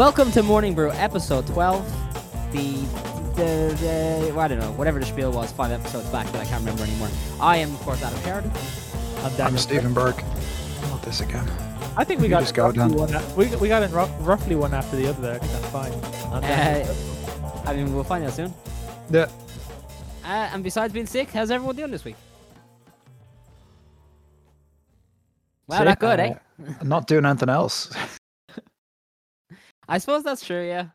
Welcome to Morning Brew, episode 12. The, the, the, well, I don't know, whatever the spiel was five episodes back that I can't remember anymore. I am, of course, Adam Sheridan. I'm I'm Daniel. Stephen Burke. Not this again. I think we You got just it go, roughly Dan. one. We, we got it rough, roughly one after the other there. I think that's fine. I'm Uh, I mean, we'll find out soon. Yeah. Uh, and besides being sick, how's everyone doing this week? Wow, Sick? that good, eh? I'm not doing anything else. I suppose that's true, yeah.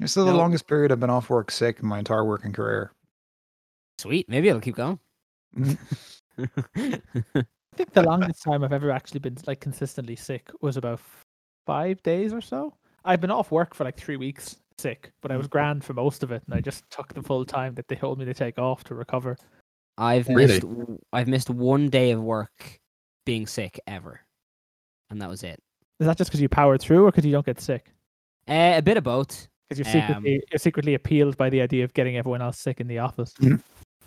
It's still No. the longest period I've been off work sick in my entire working career. Sweet, maybe it'll keep going. I think the longest time I've ever actually been like consistently sick was about five days or so. I've been off work for like three weeks sick, but I was mm-hmm. grand for most of it, and I just took the full time that they told me to take off to recover. I've Really? missed w- I've missed one day of work being sick ever, and that was it. Is that just because you powered through, or because you don't get sick? Uh, a bit of both. Because you're secretly you're secretly appealed by the idea of getting everyone else sick in the office.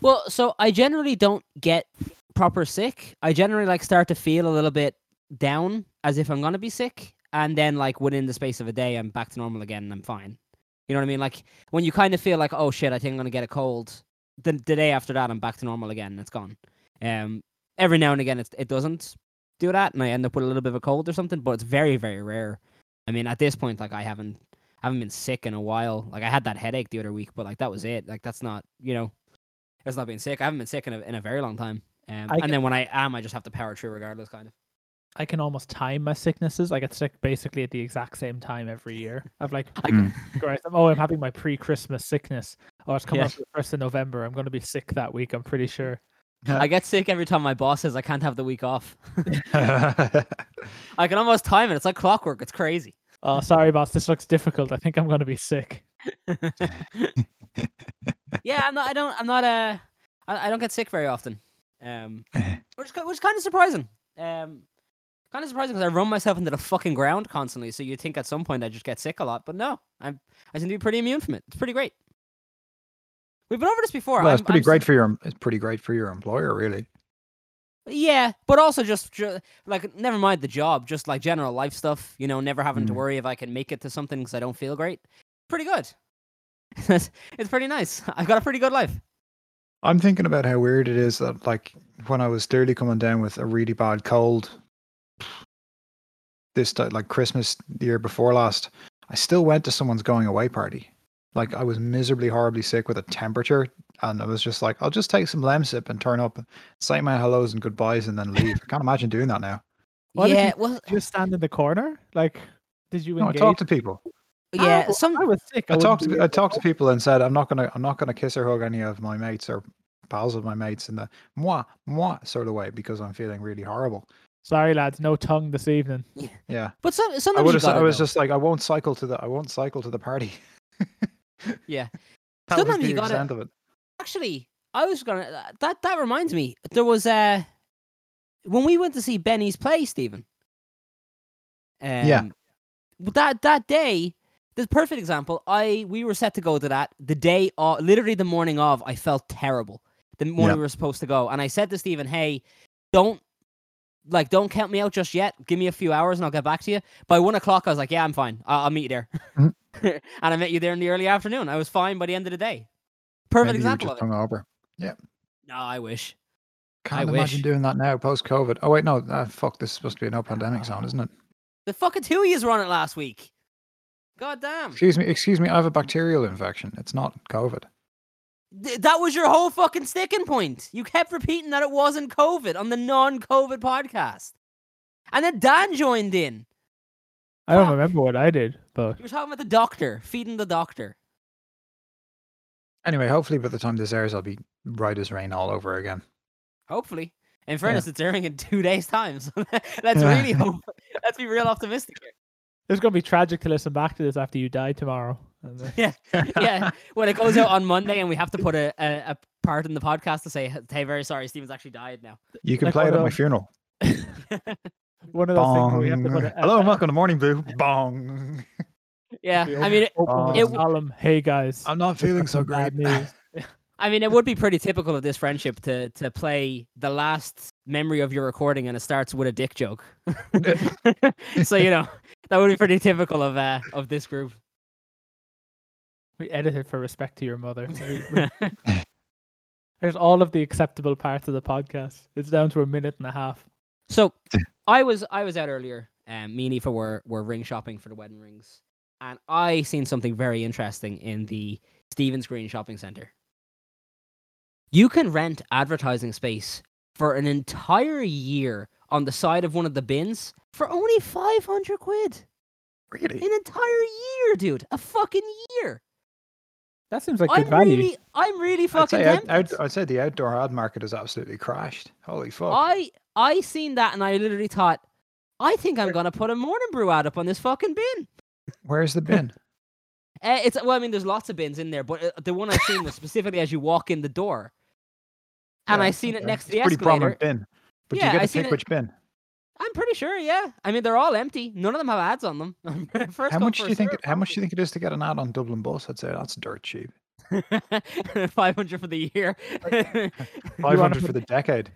Well, so I generally don't get proper sick. I generally like start to feel a little bit down as if I'm gonna be sick, and then like within the space of a day, I'm back to normal again and I'm fine. You know what I mean? Like when you kind of feel like, oh shit, I think I'm gonna get a cold. The, the day after that, I'm back to normal again and it's gone. Um, every now and again, it it doesn't do that, and I end up with a little bit of a cold or something, but it's very very rare. I mean, at this point, like I haven't haven't been sick in a while. Like I had that headache the other week, but like that was it. Like that's not you know it's not being sick. I haven't been sick in a, in a very long time. Um, and get- then when I am, I just have to power through regardless, kind of. I can almost time my sicknesses. I get sick basically at the exact same time every year. I've like, I Mm. Christ, I'm- oh, I'm having my pre-Christmas sickness. Oh, it's coming Yeah. up the first of November. I'm going to be sick that week. I'm pretty sure. I get sick every time my boss says I can't have the week off. I can almost time it. It's like clockwork. It's crazy. Oh, sorry, boss. This looks difficult. I think I'm going to be sick. yeah, I'm not. I don't. I'm not. Uh, I, I don't get sick very often. Um, which is, which is kind of surprising. Um, kind of surprising because I run myself into the fucking ground constantly. So you'd think at some point I just get sick a lot, but no, I'm. I seem to be pretty immune from it. It's pretty great. We've been over this before. well, it's I'm- pretty I'm great for your it's pretty great for your employer, really. Yeah, but also just ju- like never mind the job, just like general life stuff. You know, never having to Mm. worry if I can make it to something because I don't feel great. Pretty good. it's it's pretty nice. I've got a pretty good life. I'm thinking about how weird it is that like when I was clearly coming down with a really bad cold this like Christmas the year before last, I still went to someone's going away party. Like I was miserably horribly sick with a temperature and I was just like, I'll just take some Lemsip and turn up, say my hellos and goodbyes and then leave. I can't imagine doing that now. Why did yeah, you- well, Did you just stand in the corner? Like, did you No, I engage? talked to people. Ah, yeah. Oh, Some I was sick. I wouldn't talked to I talked to people and said I'm not gonna I'm not gonna kiss or hug any of my mates or pals of my mates in the moi moi sort of way because I'm feeling really horrible. Sorry, lads. No tongue this evening. Yeah, but some I sometimes would you. I gotta, was though. just like I won't cycle to the I won't cycle to the party. yeah. That Sometimes you gotta- it. Actually, I was gonna that that reminds me. There was uh when we went to see Benny's play, Stephen. Um, Yeah. That that day, the perfect example. I we were set to go to that the day of, literally the morning of. I felt terrible the morning Yeah. we were supposed to go, and I said to Stephen, "Hey, don't." Like, don't count me out just yet. Give me a few hours and I'll get back to you. By one o'clock, I was like, "Yeah, I'm fine. I'll, I'll meet you there." Mhm. and I met you there in the early afternoon. I was fine by the end of the day. Perfect Maybe example of it. hungover. No, I wish. Can't I imagine wish. doing that now post COVID. Oh wait, no, uh, fuck. This is supposed to be a no pandemic zone, isn't it? The fucking two yous were on it last week. God damn. Excuse me, excuse me. I have a bacterial infection. It's not COVID. Th- that was your whole fucking sticking point. You kept repeating that it wasn't COVID on the non COVID podcast. And then Dan joined in. I don't Fuck. remember what I did, but You were talking about the doctor, feeding the doctor. Anyway, hopefully by the time this airs, I'll be right as rain all over again. Hopefully. In fairness, it's airing in two days' time. So let's really hope. Let's be real optimistic here. it's going to be tragic to listen back to this after you die tomorrow. And, Yeah. Yeah. When it goes out on Monday and we have to put a, a, a part in the podcast to say, hey, very sorry, Stephen's actually died now. You can Like play it at my funeral. one of those things where we have to put a, Hello and welcome to Morning Boo. Bong. yeah. I mean, it, open with it a w- solemn, hey guys. I'm not feeling so bad great. news. I mean, it would be pretty typical of this friendship to to play the last memory of your recording and it starts with a dick joke. so you know that would be pretty typical of uh of this group. We edited for respect to your mother. We- we- There's all of the acceptable parts of the podcast. It's down to a minute and a half. So I was I was out earlier. Um, me and Aoife were were ring shopping for the wedding rings, and I seen something very interesting in the Stephen's Green Shopping Center. You can rent advertising space for an entire year on the side of one of the bins for only five hundred quid. Really? An entire year, dude. A fucking year. That seems like I'm good value. really, I'm really I'd fucking say, out, out, I'd say the outdoor ad market has absolutely crashed. Holy fuck. I I seen that and I literally thought, I think I'm gonna put a morning brew ad up on this fucking bin. Where's the bin? Uh, it's well, I mean, there's lots of bins in there, but uh, the one I seen was specifically as you walk in the door, and I Yeah, seen it next to It's the a pretty escalator. prominent bin. But Yeah, you get I to seen pick it- which bin. I'm pretty sure, yeah. I mean, they're all empty. None of them have ads on them. First How much do you think? served, how much do you think it is to get an ad on Dublin Bus? I'd say that's dirt cheap. Five hundred for the year. Five hundred for the decade.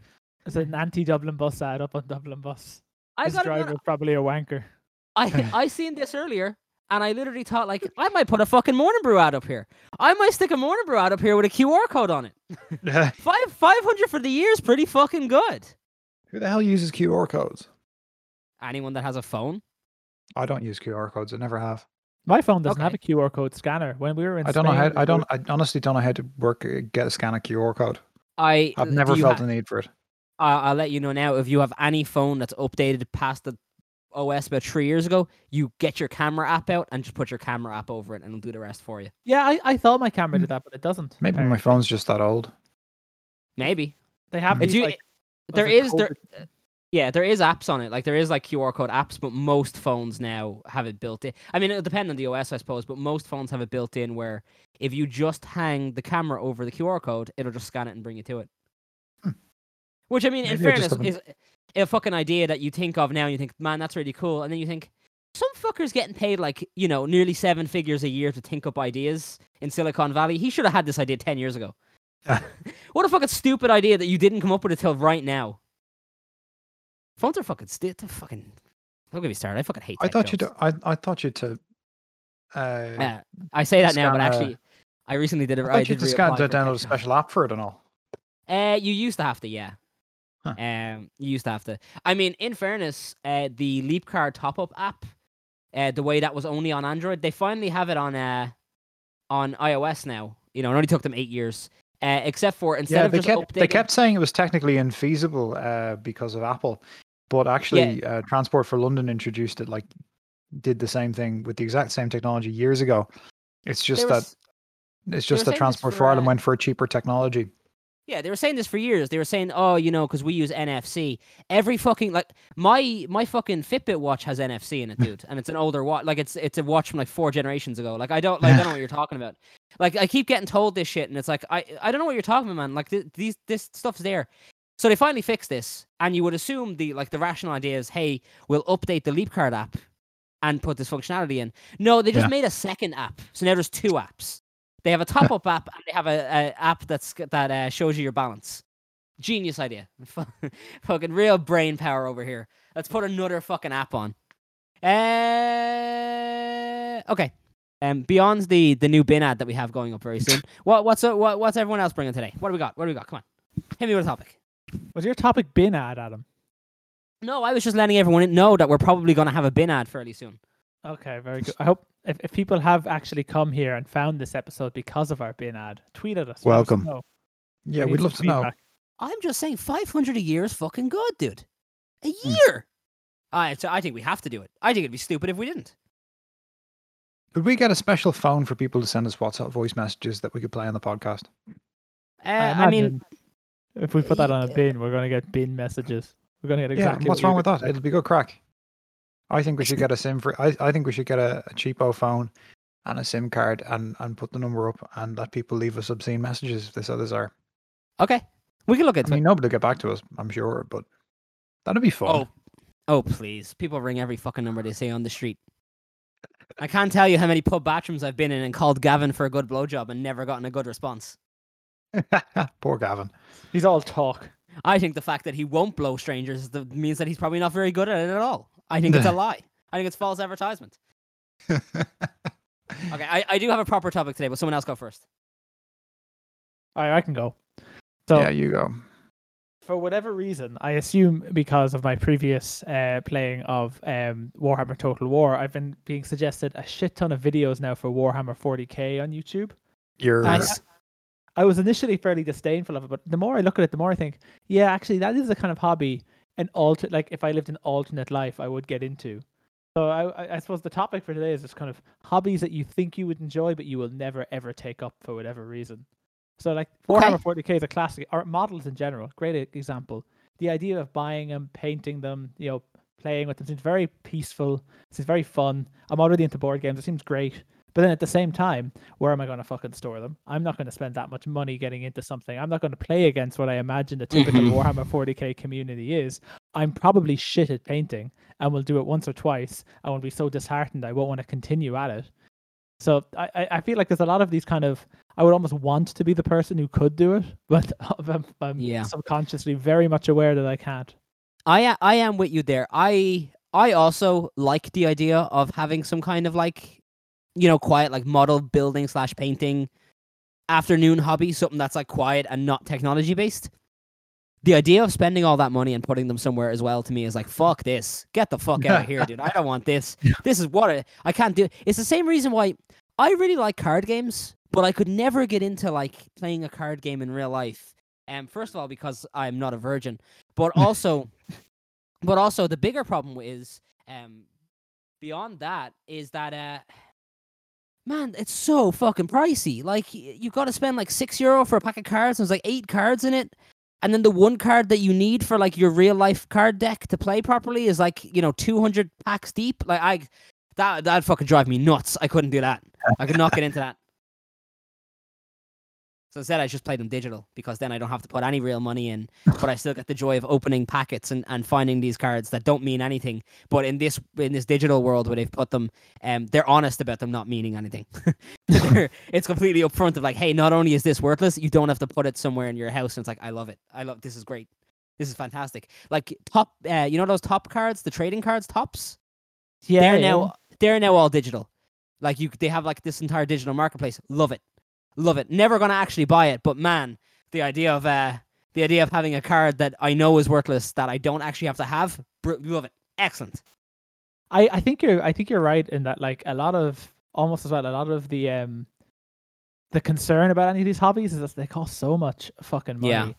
It's an anti-Dublin bus ad up on Dublin bus. I this got driver probably a wanker. I I seen this earlier, and I literally thought like I might put a fucking morning brew ad up here. I might stick a morning brew ad up here with a QR code on it. Five five hundred for the year is pretty fucking good. Who the hell uses QR codes? Anyone that has a phone. I don't use QR codes. I never have. My phone doesn't have a QR code scanner. When we were in I don't know how. I don't. I honestly don't know how to work. uh, Get a scan a QR code. I I've never felt ha- the need for it. I- I'll let you know now. If you have any phone that's updated past the OS about three years ago, you get your camera app out and just put your camera app over it, and it'll do the rest for you. Yeah, I, I thought my camera Hmm. did that, but it doesn't. Maybe my phone's just that old. Maybe They have It's these, you- like, there what's it is called? there. Yeah, there is apps on it. Like there is like QR code apps, but most phones now have it built in. I mean, it'll depend on the OS, I suppose, but most phones have it built in where if you just hang the camera over the QR code, it'll just scan it and bring you to it. Hmm. Which I mean, in I fairness, is a fucking idea that you think of now and you think, man, that's really cool, and then you think. Some fucker's getting paid like, you know, nearly seven figures a year to think up ideas in Silicon Valley. He should have had this idea 10 years ago. what a fucking stupid idea that you didn't come up with it till right now. Phones are fucking stu- they're fucking. Don't get me started. I fucking hate. I thought you. I I thought you to. Uh, Yeah, I say that now, but actually, I recently did it. I I you did had to to download a special app for it and all. Uh, you used to have to, yeah. Huh. Um, you used to have to. I mean, in fairness, uh, the Leap Card top up app, uh, the way that was only on Android, they finally have it on uh, on iOS now. You know, it only took them eight years. Uh, except for instead yeah, of they just kept updating, they kept saying it was technically infeasible uh, because of Apple, but actually, uh, Transport for London introduced it like did the same thing with the exact same technology years ago. It's just were that it's just that Transport for, for Ireland uh, went for a cheaper technology. Yeah, they were saying this for years. They were saying, "Oh, you know, because we use NFC. Every fucking like my my fucking Fitbit watch has NFC in it, dude, and it's an older watch. Like it's it's a watch from like four generations ago. Like I don't like I don't know what you're talking about. Like I keep getting told this shit, and it's like I I don't know what you're talking about, man. Like th- these this stuff's there. So they finally fixed this, and you would assume the like the rational idea is, hey, we'll update the Leap Card app and put this functionality in. No, they just Yeah. made a second app, so now there's two apps. They have a top up app and they have a, a app that's that uh, shows you your balance. Genius idea. Fucking real brain power over here. Let's put another fucking app on. Uh, okay. Um, beyond the the new bin ad that we have going up very soon. what what's uh, what what's everyone else bringing today? What do we got? What do we got? Come on, hit me with a topic. Was your topic bin ad, Adam? No, I was just letting everyone know that we're probably going to have a bin ad fairly soon. Okay, very good. I hope if, if people have actually come here and found this episode because of our bin ad, tweet at us. let us Welcome. Yeah, We we'd love some to know. I'm just saying, 500 a year is fucking good, dude. A Hmm. year. I so I think we have to do it. I think it'd be stupid if we didn't. Could we get a special phone for people to send us WhatsApp voice messages that we could play on the podcast? Uh, I, I mean, imagine if we put that on a bin, we're going to get bin messages. We're going to get exactly. yeah, what's what wrong with that? It'll be good crack. I think we should get a SIM for. I, I think we should get a, a cheapo phone and a SIM card and, and put the number up and let people leave us obscene messages if they so desire. okay, we can look I at it. mean, nobody will get back to us, I'm sure, but that'd be fun. Oh, oh, please! People ring every fucking number they say on the street. I can't tell you how many pub bathrooms I've been in and called Gavin for a good blowjob and never gotten a good response. Poor Gavin. He's all talk. I think the fact that he won't blow strangers the, means that he's probably not very good at it at all. I think it's a lie. I think it's false advertisement. Okay, I, I do have a proper topic today, but someone else go first. All right, I can go. So yeah, you go. for whatever reason, I assume because of my previous uh, playing of um, Warhammer Total War, I've been being suggested a shit ton of videos now for Warhammer 40k on YouTube. You're And I was initially fairly disdainful of it, but the more I look at it, the more I think, yeah, actually, that is a kind of hobby, an alter like if I lived an alternate life, I would get into. So I, I- suppose the topic for today is just kind of hobbies that you think you would enjoy, but you will never ever take up for whatever reason. So like Okay. Warhammer 40k is a classic, or models in general, great example. The idea of buying them, painting them, you know, playing with them seems very peaceful. Seems very fun. I'm already into board games. It seems great. But then at the same time, where am I going to fucking store them? I'm not going to spend that much money getting into something. I'm not going to play against what I imagine the typical Mhm. Warhammer 40k community is. I'm probably shit at painting and will do it once or twice and will be so disheartened I won't want to continue at it. So I, I I feel like there's a lot of these kind of I would almost want to be the person who could do it, but I'm, I'm Yeah. subconsciously very much aware that I can't. I I am with you there. I I also like the idea of having some kind of like, you know, quiet like model building slash painting afternoon hobby, something that's like quiet and not technology based. The idea of spending all that money and putting them somewhere as well to me is like fuck this. Get the fuck out of here, dude. I don't want this. This is what I, I can't do. It's the same reason why I really like card games, but I could never get into like playing a card game in real life. Um, first of all, because I'm not a virgin, but also, but also the bigger problem is, um, beyond that is that uh, man, it's so fucking pricey. Like you've got to spend like six euro for a pack of cards. And there's like eight cards in it, and then the one card that you need for like your real life card deck to play properly is like you know 200 packs deep. Like I, that that fucking drive me nuts. I couldn't do that. I could not get into that. So instead, I just play them digital because then I don't have to put any real money in, but I still get the joy of opening packets and, and finding these cards that don't mean anything. But in this in this digital world where they've put them, um, they're honest about them not meaning anything. It's completely upfront of like, hey, not only is this worthless, you don't have to put it somewhere in your house. And it's like, I love it. I love this is great. This is fantastic. Like top, uh, you know those top cards, the trading cards, tops Yeah, they're yeah. now they're now all digital. Like you, they have like this entire digital marketplace. Love it, love it. Never gonna actually buy it, but man, the idea of uh, the idea of having a card that I know is worthless that I don't actually have to have, br- love it. Excellent. I, I think you're I think you're right in that like a lot of almost as well a lot of the um the concern about any of these hobbies is that they cost so much fucking money. Yeah.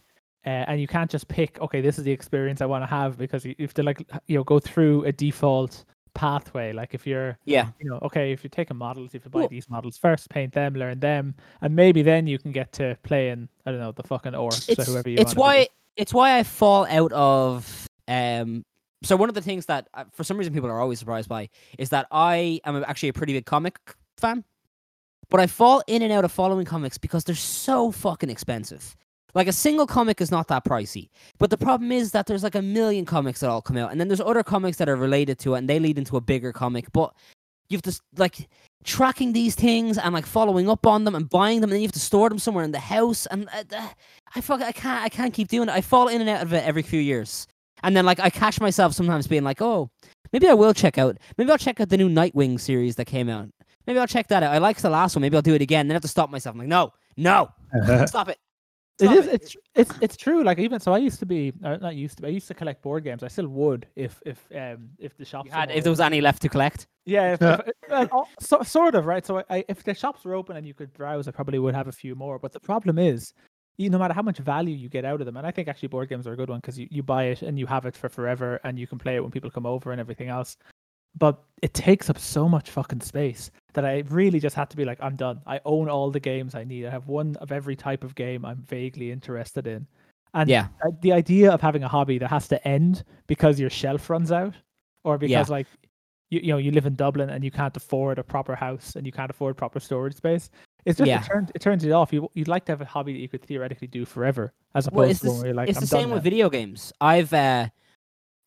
Uh, and you can't just pick okay this is the experience I want to have because you have to like you know go through a default pathway like if you're Yeah, you know okay if you take a models if you buy Well- these models first paint them learn them and maybe then you can get to playing I don't know the fucking orcs or it's whoever you it's why it's why I fall out of um. So one of the things that uh, for some reason people are always surprised by is that I am actually a pretty big comic fan, but I fall in and out of following comics because they're so fucking expensive. Like a single comic is not that pricey, but the problem is that there's like a million comics that all come out, and then there's other comics that are related to it, and they lead into a bigger comic. But you have to like tracking these things and like following up on them and buying them, and then you have to store them somewhere in the house. And uh, uh, I fuck, I can't, I can't keep doing it. I fall in and out of it every few years, and then like I catch myself sometimes being like, oh, maybe I will check out, maybe I'll check out the new Nightwing series that came out. Maybe I'll check that out. I liked the last one. Maybe I'll do it again. Then I have to stop myself. I'm like, no, no, stop it. It Stop is. It's it's it's true. Like even so, I used to be uh, not used to. Be, I used to collect board games. I still would if if um if the shops You had, more if there was any left to collect. yeah, if, Yeah. if- well, so, sort of right. So I, I, if the shops were open and you could browse, I probably would have a few more. But the problem is, you no matter how much value you get out of them, and I think actually board games are a good one because you, you buy it and you have it for forever and you can play it when people come over and everything else. But it takes up so much fucking space that I really just had to be like, I'm done. I own all the games I need. I have one of every type of game I'm vaguely interested in. And Yeah. the idea of having a hobby that has to end because your shelf runs out or because like you, you know you live in Dublin and you can't afford a proper house and you can't afford proper storage space. It's just Yeah. it, turns, it turns it off. You you'd like to have a hobby that you could theoretically do forever as opposed Well, to the, one you're like it's I'm the done same with now." video games. I've uh,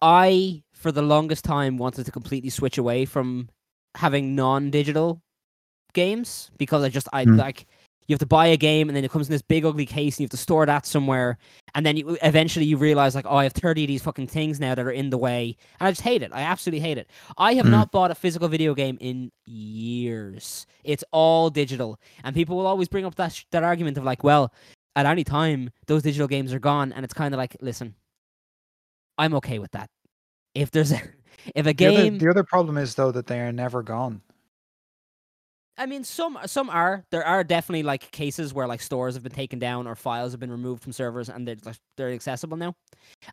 I for the longest time wanted to completely switch away from having non-digital games because I just I Hmm. like you have to buy a game and then it comes in this big ugly case and you have to store that somewhere. And then you eventually you realize like oh i have 30 of these fucking things now that are in the way. And i just hate it. I absolutely hate it. I have Mm. not bought a physical video game in years. It's all digital. And people will always bring up that sh- that argument of like well at any time those digital games are gone. And it's kind of like listen i'm okay with that if there's a if a The other, game the other problem is though that they are never gone. I mean, some some are. There are definitely like cases where like stores have been taken down or files have been removed from servers and they're like they're accessible now,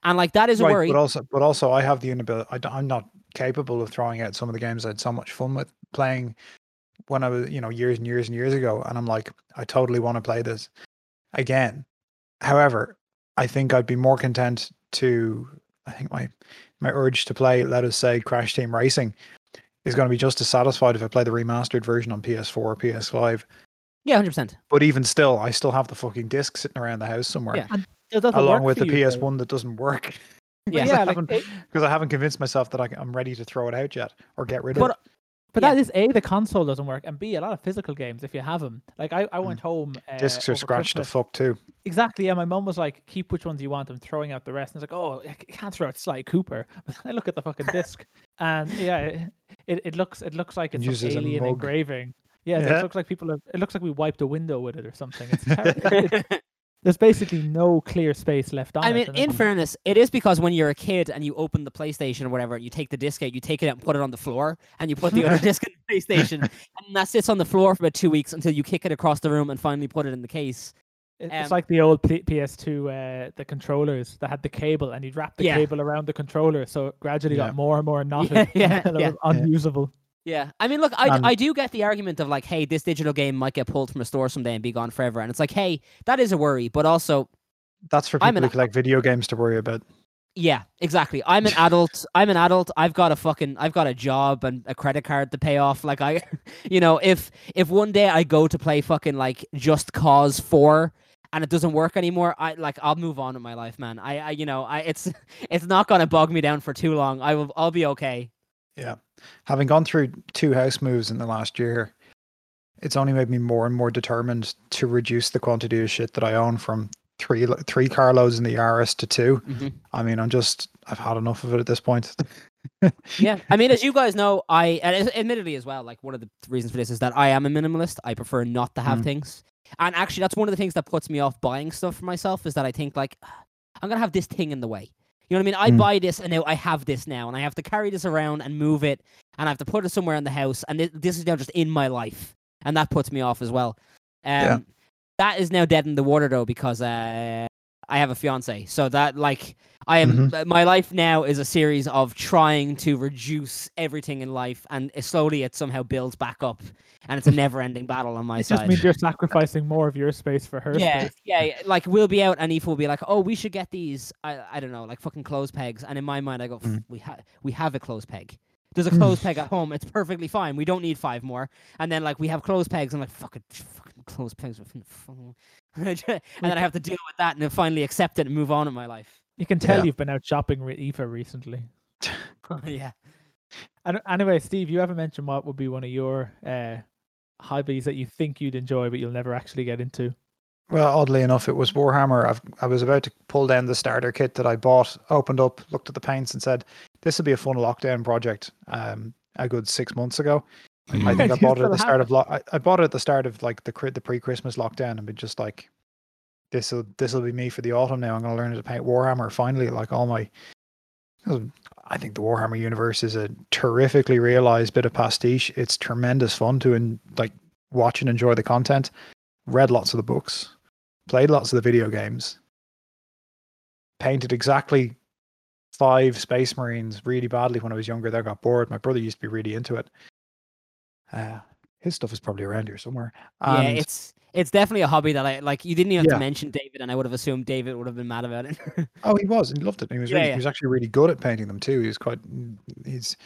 and like that is a Right, worry. but also, but also, I have the inability. I, am not capable of throwing out some of the games I had so much fun with playing when I was, you know, years and years and years ago. And I'm like, I totally want to play this again. However, I think I'd be more content to. I think my my urge to play, let us say, Crash Team Racing, is going to be just as satisfied if I play the remastered version on PS4 or PS5. yeah, hundred percent. But even still, I still have the fucking disc sitting around the house somewhere, Yeah. Along with the you. PS1 that doesn't work. Yeah. yeah, I like, because I haven't convinced myself that I, am ready to throw it out yet or get rid of But it. But Yeah. that is a the console doesn't work, and b a lot of physical games if you have them. Like I, I went home. Uh, Mm. Discs are scratched to Christmas. fuck too. Exactly. Yeah, my mum was like, "Keep which ones you want." I'm throwing out the rest. And it's like, "Oh, I can't throw out Sly Cooper." I look at the fucking disc, and yeah, it, it, looks it looks like it's some alien engraving. Yeah, Yeah. it looks like people have. It looks like we wiped a window with it or something. It's terrible. It- there's basically no clear space left on I it. mean, in fairness, it is because when you're a kid and you open the PlayStation or whatever, you take the disc out, you take it out and put it on the floor, and you put the other disc in the PlayStation, and that sits on the floor for about two weeks until you kick it across the room and finally put it in the case. It- Um, it's like the old P- PS2, uh, the controllers that had the cable, and you'd wrap the Yeah. cable around the controller, so it gradually Yeah. got more and more knotted Yeah, yeah, until it was unusable. Yeah, I mean, look, I, Um, I do get the argument of like, hey, this digital game might get pulled from a store someday and be gone forever, and it's like, hey, that is a worry, but also That's for I'm people an- who collect video games to worry about. Yeah, exactly. I'm an adult. I'm an adult. I've got a fucking I've got a job and a credit card to pay off. Like I you know, if if one day I go to play fucking like Just Cause 4 and it doesn't work anymore, I like I'll move on in my life, man. I, I you know, I it's it's not going to bog me down for too long. I will I'll be okay. Having gone through two house moves in the last year, it's only made me more and more determined to reduce the quantity of shit that I own from three three carloads in the Yaris to 2 Mhm. I mean, I'm just I've had enough of it at this point. Yeah. I mean, as you guys know, I and admittedly as well, like one of the reasons for this is that I am a minimalist. I prefer not to have Mm. things. And actually that's one of the things that puts me off buying stuff for myself is that I think like I'm going to have this thing in the way. You know what I mean? I Mm. buy this and now I have this now and I have to carry this around and move it and I have to put it somewhere in the house and thi- this is now just in my life and that puts me off as well. Um Yeah. that is now dead in the water though because uh I have a fiance. So that like I am Mm-hmm. my life now is a series of trying to reduce everything in life and slowly it somehow builds back up and it's a never ending battle on my It side. just means you're sacrificing more of your space for her yeah, space. yeah, yeah. Like we'll be out and Aoife will be like, "Oh, we should get these." I, I don't know, like fucking clothes pegs. And in my mind, I go, Mm. "We have, we have a clothes peg. There's a Mm. clothes peg at home. It's perfectly fine. We don't need five more." And then like we have clothes pegs. I'm like, "Fucking, fucking clothes pegs." are and then I have to deal with that and then finally accept it and move on in my life. You can tell Yeah. you've been out shopping with Aoife recently. yeah. And anyway, Steve, you haven't mentioned what would be one of your uh, hobbies that you think you'd enjoy, but you'll never actually get into. Well, oddly enough, it was Warhammer. I've, I was about to pull down the starter kit that I bought, opened up, looked at the paints, and said, "This would be a fun lockdown project." Um, a good six months ago, I think I bought it at the start of lo- I, I bought it at the start of like the the pre-Christmas lockdown, and been just like, "This will this will be me for the autumn now. I'm going to learn how to paint Warhammer finally." Like all my, I think the Warhammer universe is a terrifically realized bit of pastiche. It's tremendous fun to and like watch and enjoy the content. Read lots of the books, played lots of the video games, painted exactly five Space Marines really badly when I was younger. Then got bored. My brother used to be really into it. Uh, his stuff is probably around here somewhere. yeah, it's it's definitely a hobby that I like. You didn't even have Yeah. to mention David, and I would have assumed David would have been mad about it. oh, he was. and He loved it. He was Yeah, really, yeah. he was actually really good at painting them too. He was quite. He's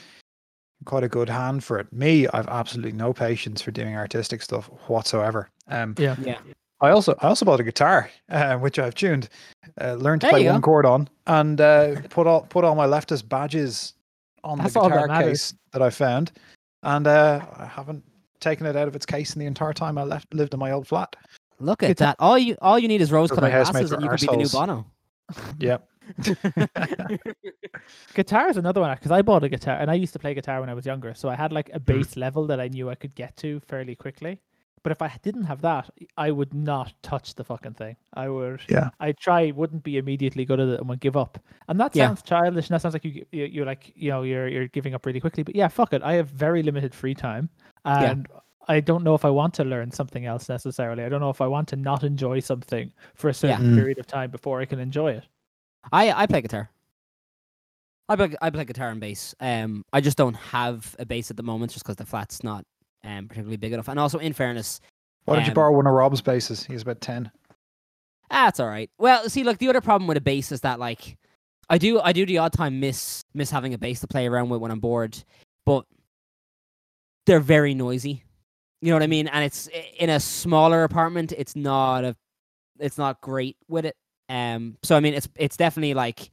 quite a good hand for it. Me, I've absolutely no patience for doing artistic stuff whatsoever. Um, Yeah. yeah. I also I also bought a guitar, uh, which I've tuned, uh, learned to There play one go. chord on, and uh, put all put all my leftist badges on That's the all that guitar case that I found, and uh, I haven't taken it out of its case in the entire time I left lived in my old flat. Look at Guitar- that. All you all you need is rose-colored glasses and are you could be the new. Bono. Yep. Guitar is another one because I bought a guitar and I used to play guitar when I was younger, so I had like a Mm. base level that I knew I could get to fairly quickly. But if I didn't have that, I would not touch the fucking thing. I would. Yeah. I try, wouldn't be immediately good at it, and would give up. And that Yeah. sounds childish, and that sounds like you, you you're like you know you're you're giving up really quickly. But yeah, fuck it. I have very limited free time, Yeah. and I don't know if I want to learn something else necessarily. I don't know if I want to not enjoy something for a certain Mm. period of time before I can enjoy it. I I play guitar. I play I play guitar and bass. Um, I just don't have a bass at the moment, just because the flat's not um particularly big enough. And also, in fairness, Why don't you Um, borrow one of Rob's basses? He's about ten. that's all right. Well, see, look, the other problem with a bass is that like I do I do the odd time miss miss having a bass to play around with when I'm bored, but they're very noisy. You know what I mean? And it's in a smaller apartment. It's not a it's not great with it. Um, so I mean, it's it's definitely like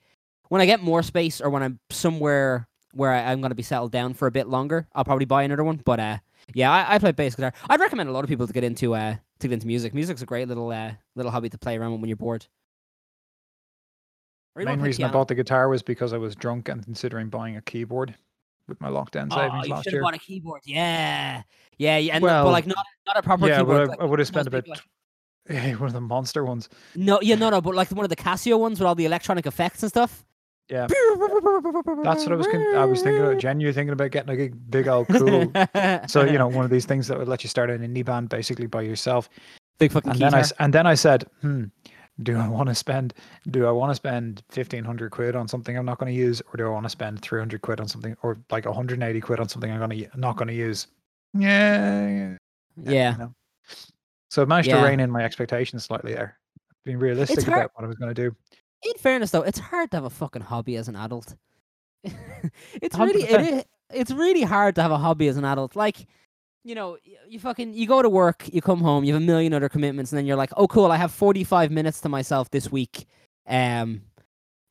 when I get more space or when I'm somewhere where I'm going to be settled down for a bit longer, I'll probably buy another one. But uh, yeah, I, I play bass guitar. I'd recommend a lot of people to get into uh to get into music. Music's a great little uh little hobby to play around with when you're bored. Or main reason I bought the guitar was because I was drunk and considering buying a keyboard with my lockdown Oh, savings you last should year. have bought a keyboard. Yeah, yeah, yeah. And but Well, like not not a proper yeah, keyboard. but I, like I would have spent about like- yeah, one of the monster ones. no, yeah, no, no. But like one of the Casio ones with all the electronic effects and stuff. Yeah, that's what I was. Con- I was thinking. About, genuinely thinking about getting like a big old cool. so you know, one of these things that would let you start an indie band basically by yourself. big fucking And then I and then I said, hmm, do I want to spend do I want to spend fifteen hundred quid on something I'm not going to use, or do I want to spend three hundred quid on something, or like hundred and eighty quid on something I'm gonna not going to use? Yeah, yeah. you know. So I managed Yeah. to rein in my expectations slightly there. Being realistic about what I was going to do. In fairness, though, it's hard to have a fucking hobby as an adult. it's really 100%. is, it's really hard to have a hobby as an adult. Like, you know, you fucking you go to work, you come home, you have a million other commitments, and then you're like, oh, cool, I have 45 minutes to myself this week. Um,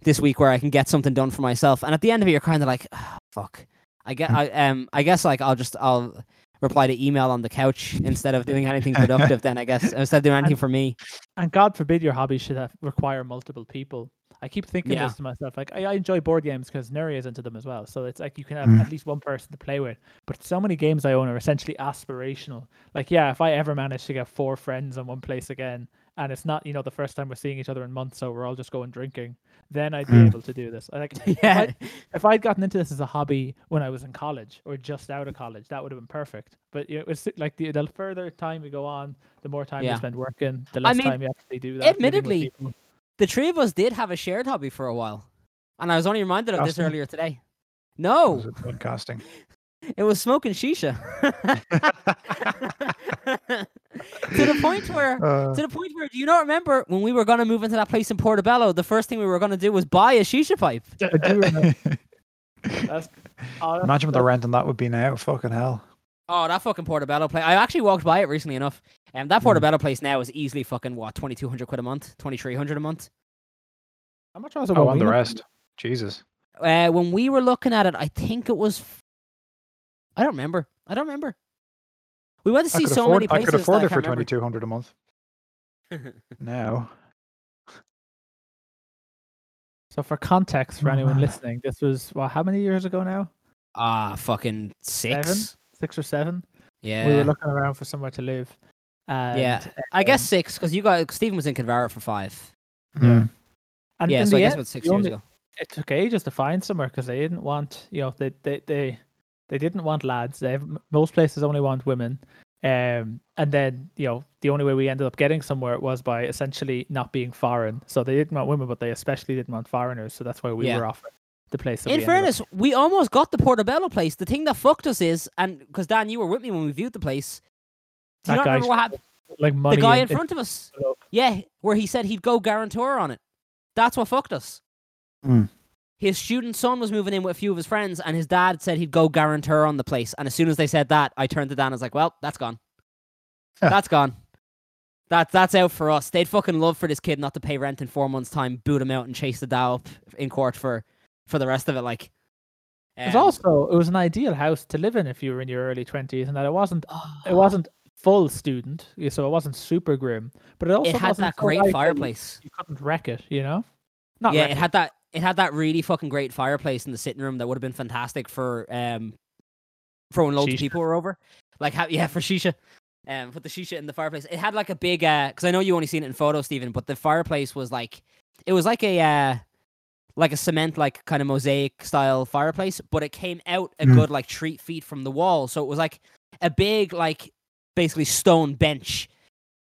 this week where I can get something done for myself, and at the end of it, you're kind of like, "Ah, fuck. I get, I um, I guess like I'll just I'll reply to email on the couch instead of doing anything productive. then I guess instead of doing anything for me. And God forbid your hobby should have require multiple people. I keep thinking Yeah. this to myself. Like I, I enjoy board games because Nuri is into them as well. So it's like you can have Mm. at least one person to play with. But so many games I own are essentially aspirational. Like yeah, if I ever manage to get four friends in one place again, and it's not you know the first time we're seeing each other in months, so we're all just going drinking, then I'd be Mm. able to do this. Like yeah, if I'd gotten into this as a hobby when I was in college or just out of college, that would have been perfect. But it was like the, the further time we go on, the more time Yeah. you spend working, the I less mean, time you actually do that. admittedly, the three of us did have a shared hobby for a while, and I was only reminded of this earlier today. Was No, it was podcasting? it was smoking shisha. to the point where, Uh, to the point where, do you not remember when we were gonna move into that place in Portobello? The first thing we were gonna do was buy a shisha pipe. I do remember. That's, oh, that's- Imagine what the rent on that would be now. Fucking hell. Oh, that fucking Portobello place! I actually walked by it recently enough, and that Mm. Portobello place now is easily fucking what twenty two hundred quid a month, twenty three hundred a month. How much was it? Oh, when and we the looked- rest. Jesus. Uh, when we were looking at it, I think it was. f- I don't remember. I don't remember. We went to see so afford, many places. I could afford it for twenty two hundred a month. remember. Now. So for context, for anyone listening, this was well, how many years ago now? Ah, fucking six. Seven? Six or seven? Yeah. We were looking around for somewhere to live. And, Yeah. I guess um, six because you got Stephen was in Kinvara for five. Yeah. And yeah, in so I guess end, about six years only- ago. it took ages to find somewhere because they didn't want you know they they they, they didn't want lads they have, most places only want women um and then you know the only way we ended up getting somewhere was by essentially not being foreign so they didn't want women but they especially didn't want foreigners so that's why we Yeah. were offered the place that In we ended up- fairness, we almost got the Portobello place. The thing that fucked us is, and because Dan, you were with me when we viewed the place. Do you That not guy remember what happened? like money The guy in- in front of us. Yeah, where he said he'd go guarantor on it. That's what fucked us. Mm. His student son was moving in with a few of his friends, and his dad said he'd go guarantor on the place. And as soon as they said that, I turned to Dan and was like, "Well, that's gone. Huh. That's gone. That's that's out for us. They'd fucking love for this kid not to pay rent in four months' time, boot him out, and chase the dad up in court for for the rest of it. Like, it was um, also it was an ideal house to live in if you were in your early 20s and that it wasn't oh, it wasn't full student, so it wasn't super grim. But it also It had wasn't that great light fireplace. You couldn't wreck it, you know. Not yeah, it had that. It had that really fucking great fireplace in the sitting room that would have been fantastic for um for when loads Shisha. of people were over. Like how yeah for shisha. Um, put the shisha in the fireplace. It had like a big uh, because I know you only seen it in photos, Stephen, but the fireplace was like it was like a uh like a cement like kind of mosaic style fireplace, but it came out a Mm. good like three feet from the wall, so it was like a big like basically stone bench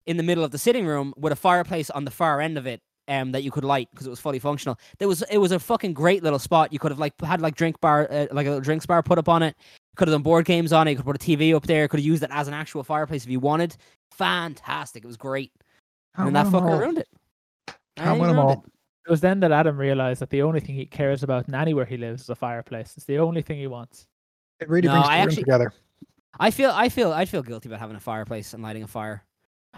in the middle of the sitting room with a fireplace on the far end of it um that you could light because it was fully functional. There was it was a fucking great little spot. You could have like had like drink bar uh, like a little drinks bar put up on it. Could have done board games on it. You could put a TV up there. Could have used it as an actual fireplace if you wanted. Fantastic. It was great. Can't and that fucker all. ruined it. Can't And he win 'em ruined all. it. It was then that Adam realized that the only thing he cares about in anywhere he lives is a fireplace. It's the only thing he wants. It really No, brings the I room actually- together. I feel I feel I feel guilty about having a fireplace and lighting a fire.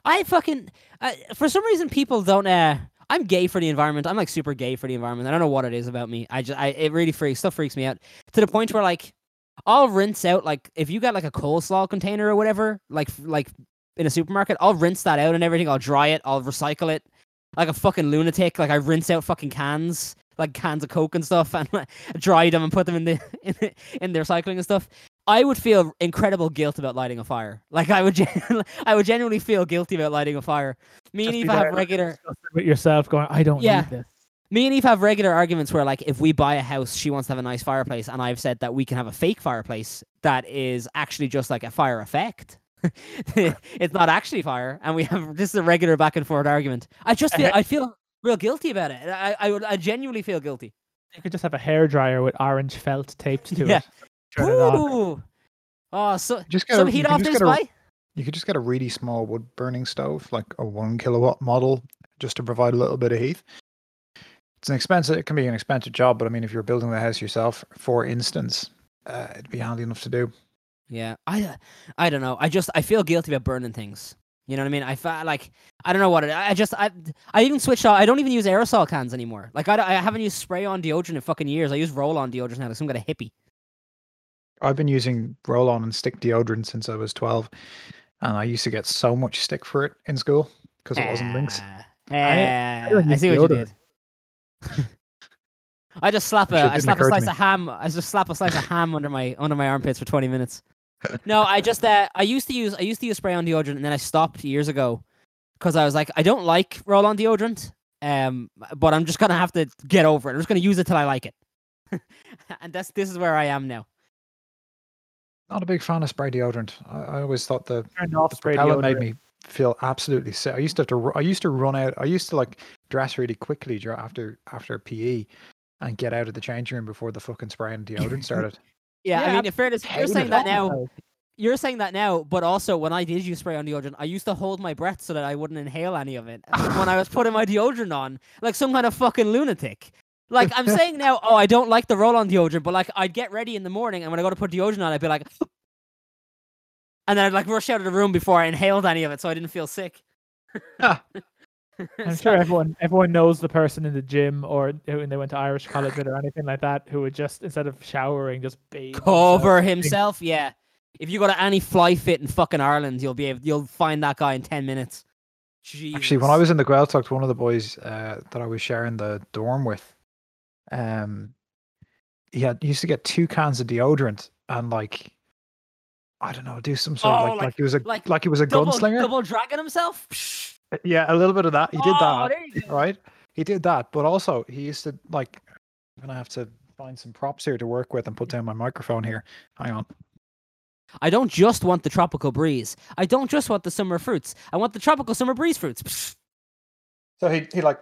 I fucking uh, for some reason people don't. Uh, I'm gay for the environment. I'm like super gay for the environment. I don't know what it is about me. I just I it really freaks stuff freaks me out to the point where like I'll rinse out like if you got like a coleslaw container or whatever like like in a supermarket I'll rinse that out and everything. I'll dry it. I'll recycle it like a fucking lunatic. Like I rinse out fucking cans like cans of coke and stuff and like, dry them and put them in the in the, in the recycling and stuff. I would feel incredible guilt about lighting a fire. Like I would, gen- I would genuinely feel guilty about lighting a fire. Me and Eve have regular. with yourself, going, "I don't Yeah. need this." Me and Eve have regular arguments where, like, if we buy a house, she wants to have a nice fireplace, and I've said that we can have a fake fireplace that is actually just like a fire effect. it's not actually fire, and we have this is a regular back and forth argument. I just feel, I feel real guilty about it. I, I would, I genuinely feel guilty. You could just have a hair dryer with orange felt taped to Yeah. it. Turn. Ooh. Oh, so Just get some a, heat off this a, guy. You could just get a really small wood burning stove, like a one kilowatt model, just to provide a little bit of heat. It's an expensive. It can be an expensive job, but I mean, if you're building the house yourself, for instance, uh, it'd be handy enough to do. Yeah, I, uh, I don't know. I just I feel guilty about burning things. You know what I mean? I felt like I don't know what it. I just I I even switched off. I don't even use aerosol cans anymore. Like I, I haven't used spray on deodorant in fucking years. I use roll on deodorant now. Like some kind of hippie. I've been using roll on and stick deodorant since I was 12, and I used to get so much stick for it in school because it wasn't Lynx. Ah, I I use see what you did. I just slap a I slap a slice of ham. I just slap a slice of ham under my under my armpits for twenty minutes. No, I just uh, I used to use I used to use spray on deodorant and then I stopped years ago because I was like I don't like roll on deodorant. Um, but I'm just gonna have to get over it. I'm just gonna use it till I like it. and that's this is where I am now. Not a big fan of spray deodorant. I, I always thought the, Turned off the spray propellant deodorant. made me feel absolutely sick. I used to have to. I used to run out. I used to like dress really quickly dur- after after PE, and get out of the changing room before the fucking spray and deodorant started. Yeah, I mean, in fairness, you're saying that now. You're saying that now, but also when I did use spray on deodorant, I used to hold my breath so that I wouldn't inhale any of it when I was putting my deodorant on, like some kind of fucking lunatic. Like I'm saying now, oh, I don't like the roll-on deodorant, but like I'd get ready in the morning, and when I go to put deodorant on, I'd be like, and then I'd like rush out of the room before I inhaled any of it, so I didn't feel sick. I'm sure everyone everyone knows the person in the gym or when they went to Irish college with or anything like that who would just instead of showering just bathe themselves. cover himself. Yeah, if you go to any Flyefit in fucking Ireland, you'll be able, you'll find that guy in ten minutes. Actually, when I was in the Gaeltacht, one of the boys uh, that I was sharing the dorm with, um, he had he used to get two cans of deodorant and like, I don't know, do some sort of Oh, like, like- like, he was a like like he was a double, gunslinger. double dragging himself. Psh. Yeah, a little bit of that. He did Oh, that, there you go. right? He did that, but also he used to like. I'm gonna have to find some props here to work with and put down my microphone here. Hang on. I don't just want the tropical breeze. I don't just want the summer fruits. I want the tropical summer breeze fruits. Psh. So he he like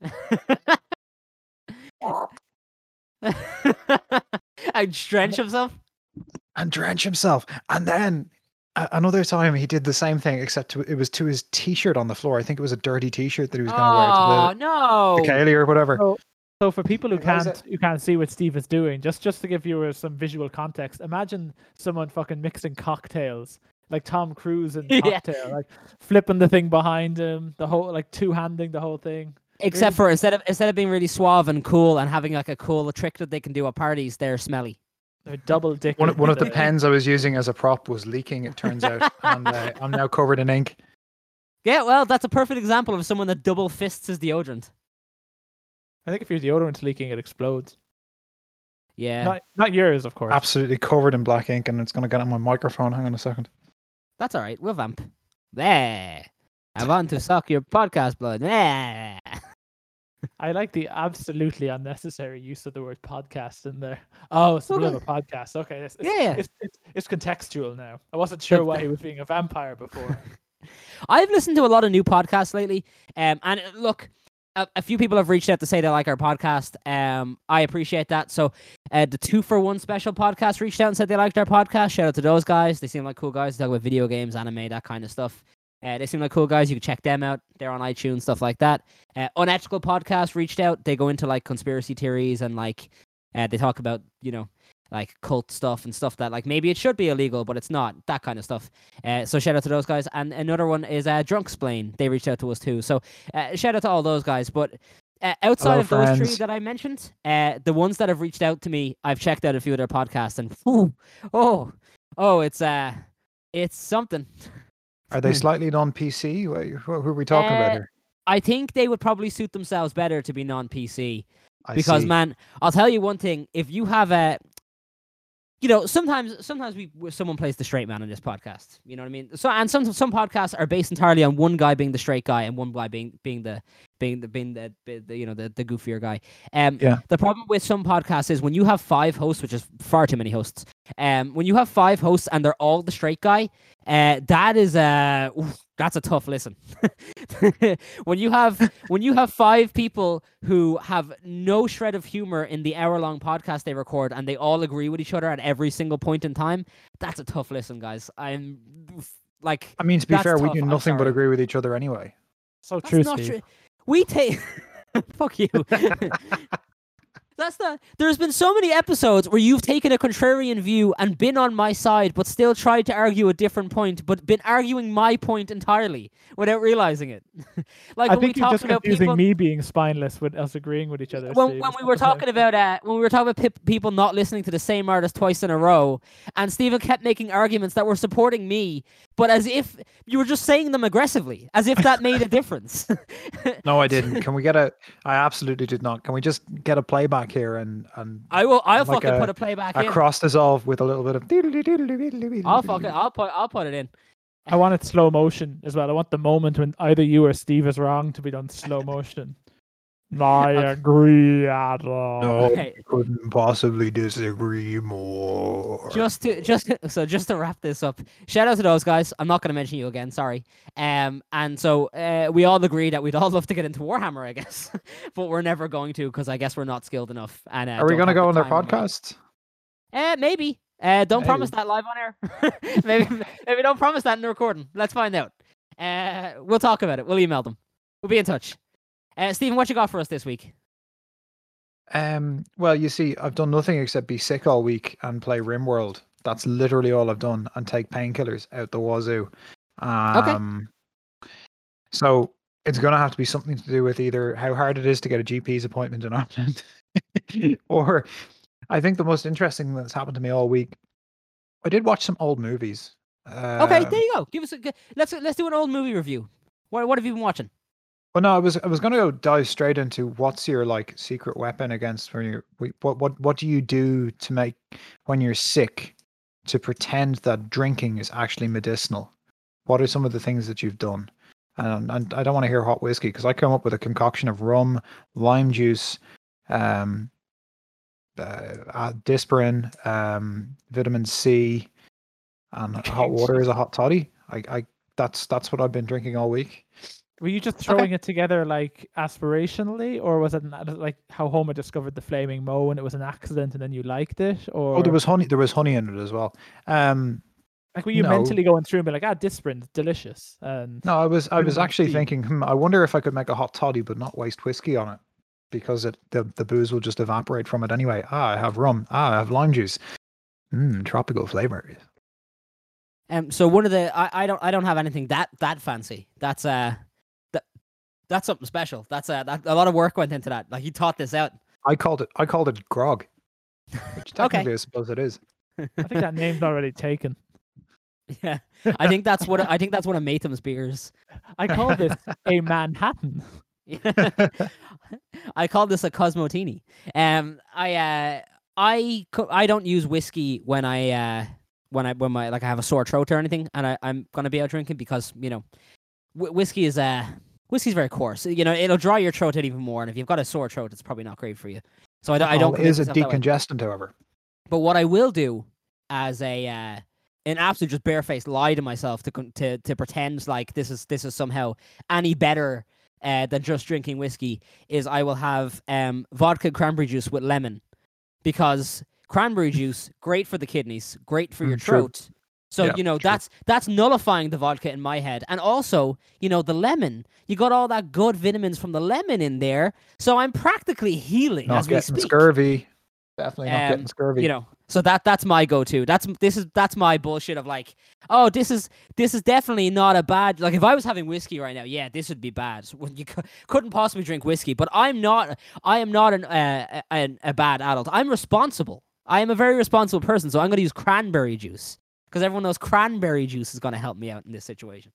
I'd drench himself. and drench himself, and then a- another time he did the same thing, except to, it was to his t-shirt on the floor. I think it was a dirty t-shirt that he was going to wear Oh to the, oh, no! the céilí or whatever. So, so for people who can't who can't see what Steve is doing, just just to give you uh, some visual context, imagine someone fucking mixing cocktails like Tom Cruise in Yeah. cocktail, like flipping the thing behind him, the whole like two handing the whole thing. Except for instead of instead of being really suave and cool and having like a cool trick that they can do at parties, they're smelly. They're double dick. One, one of the pens I was using as a prop was leaking. It turns out, and uh, I'm now covered in ink. Yeah, well, that's a perfect example of someone that double fists his deodorant. I think if your deodorant's leaking, it explodes. Yeah, Not not yours, of course. Absolutely covered in black ink, and it's going to get on my microphone. Hang on a second. that's all right. We'll vamp. There. I want to suck your podcast blood. I like the absolutely unnecessary use of the word podcast in there. Oh, so it's Okay. another podcast. Okay, it's, it's, Yeah. it's, it's, it's contextual now. I wasn't sure why he was being a vampire before. I've listened to a lot of new podcasts lately, um, and uh, look, a, a few people have reached out to say they like our podcast. Um, I appreciate that. So, uh, the two for one special podcast reached out and said they liked our podcast. Shout out to those guys. They seem like cool guys. They talk about video games, anime, that kind of stuff. Uh, they seem like cool guys. You can check them out. They're on iTunes, stuff like that. Uh, Unethical podcast reached out. They go into like conspiracy theories and like uh, they talk about you know like cult stuff and stuff that like maybe it should be illegal, but it's not. That kind of stuff. Uh, so shout out to those guys. And another one is uh, Drunk Splain. They reached out to us too. So uh, shout out to all those guys. But uh, outside Hello, of those three that I mentioned, uh, the ones that have reached out to me, I've checked out a few of their podcasts, and whew, oh, oh, it's uh, it's something. Are they Hmm. slightly non PC? Who are we talking about Uh, here? I think they would probably suit themselves better to be non-PC. Because see. man i'll tell you one thing if you have a you know sometimes sometimes we someone plays the straight man on this podcast you know what i mean so and some some podcasts are based entirely on one guy being the straight guy and one guy being being the being the being the, the, the you know the, the goofier guy um Yeah. the problem with some podcasts is when you have five hosts which is far too many hosts um when you have five hosts and they're all the straight guy uh that is uh oof, that's a tough listen when you have when you have five people who have no shred of humor in the hour long podcast they record and they all agree with each other at every single point in time, that's a tough listen, guys. I'm like, I mean, to be that's fair, we do nothing but agree with each other anyway. So that's true, not Steve. true. We take. Fuck you. That's not. There's been so many episodes where you've taken a contrarian view and been on my side, but still tried to argue a different point, but been arguing my point entirely without realizing it. like I when we you're talk just about confusing people, me being spineless with us agreeing with each other. when, Steve. when we were talking about uh, when we were talking about pip- people not listening to the same artist twice in a row, and Stephen kept making arguments that were supporting me, but as if you were just saying them aggressively, as if that made a difference. No, I didn't. Can we get a? I absolutely did not. Can we just get a playback here and and I will. I'll Like fucking a- put a playback a in. cross dissolve with a little bit of. I'll fuck it. I'll put. I'll put it in. I want it slow motion as well. I want the moment when either you or Steve is wrong to be done slow motion. I Okay. agree, Adam. No, Okay. couldn't possibly disagree more. Just to just so just to wrap this up. Shout out to those guys. I'm not going to mention you again. Sorry. Um, and so uh, we all agree that we'd all love to get into Warhammer, I guess, but we're never going to because I guess we're not skilled enough. And uh, Are we going to go the on their time or money. podcast? Uh, maybe. Uh, don't promise that live on air. maybe, maybe don't promise that in the recording. Let's find out. Uh, we'll talk about it. We'll email them. We'll be in touch. Uh, Stephen, what you got for us this week? Um. Well, you see, I've done nothing except be sick all week and play RimWorld. That's literally all I've done, and take painkillers out the wazoo. Um, So it's going to have to be something to do with either how hard it is to get a GP's appointment in Ireland, or I think the most interesting thing that's happened to me all week. I did watch some old movies. Okay, Um, there you go. Give us a let's let's do an old movie review. What what have you been watching? Well, no, I was I was going to go dive straight into what's your like secret weapon against when you're what what what do you do to make when you're sick to pretend that drinking is actually medicinal? What are some of the things that you've done? And, and I don't want to hear hot whiskey because I come up with a concoction of rum, lime juice, um, uh, uh, Disprin, um, vitamin C, and hot water is a hot toddy. I, I that's that's what I've been drinking all week. Were you just throwing it together like aspirationally, or was it an- like how Homer discovered the flaming moe and it was an accident and then you liked it? Or Oh, there was honey. There was honey in it as well. Um, like were you no. mentally going through and be like, ah, Disprin, delicious, and no, I was. I was actually tea. thinking. Hmm, I wonder if I could make a hot toddy, but not waste whiskey on it, because it the the booze will just evaporate from it anyway. Ah, I have rum. Ah, I have lime juice. Mmm, tropical flavor. Um, so one of the I, I don't I don't have anything that that fancy. That's uh that that's something special. That's uh that, a lot of work went into that. Like he taught this out. I called it. I called it grog. Which technically, I suppose it is. I think that name's already taken. Yeah, I think that's what I think that's one of Matham's beers. I call this a Manhattan. I call this a Cosmotini. Um, I uh, I I don't use whiskey when I uh when I when my like I have a sore throat or anything, and I I'm gonna be out drinking because you know, wh- whiskey is uh whiskey's very coarse. You know, it'll dry your throat out even more, and if you've got a sore throat, it's probably not great for you. So I, don't- I don't. Commit is a myself that way. decongestant, however. But what I will do as a uh, an absolute just barefaced lie to myself to to to pretend like this is this is somehow any better uh, than just drinking whiskey is I will have um, vodka cranberry juice with lemon because cranberry juice great for the kidneys, great for your Mm, true. So Yeah, you know true. that's that's nullifying the vodka in my head, and also you know the lemon. You got all that good vitamins from the lemon in there, so I'm practically healing Not as we getting speak scurvy. Definitely not Um, getting scurvy. you know so that that's my go-to that's this is that's my bullshit of like oh this is this is definitely not a bad like if i was having whiskey right now yeah this would be bad you cou- couldn't possibly drink whiskey but i'm not i am not an uh, an, a bad adult i'm responsible i am a very responsible person so i'm going to use cranberry juice because everyone knows cranberry juice is going to help me out in this situation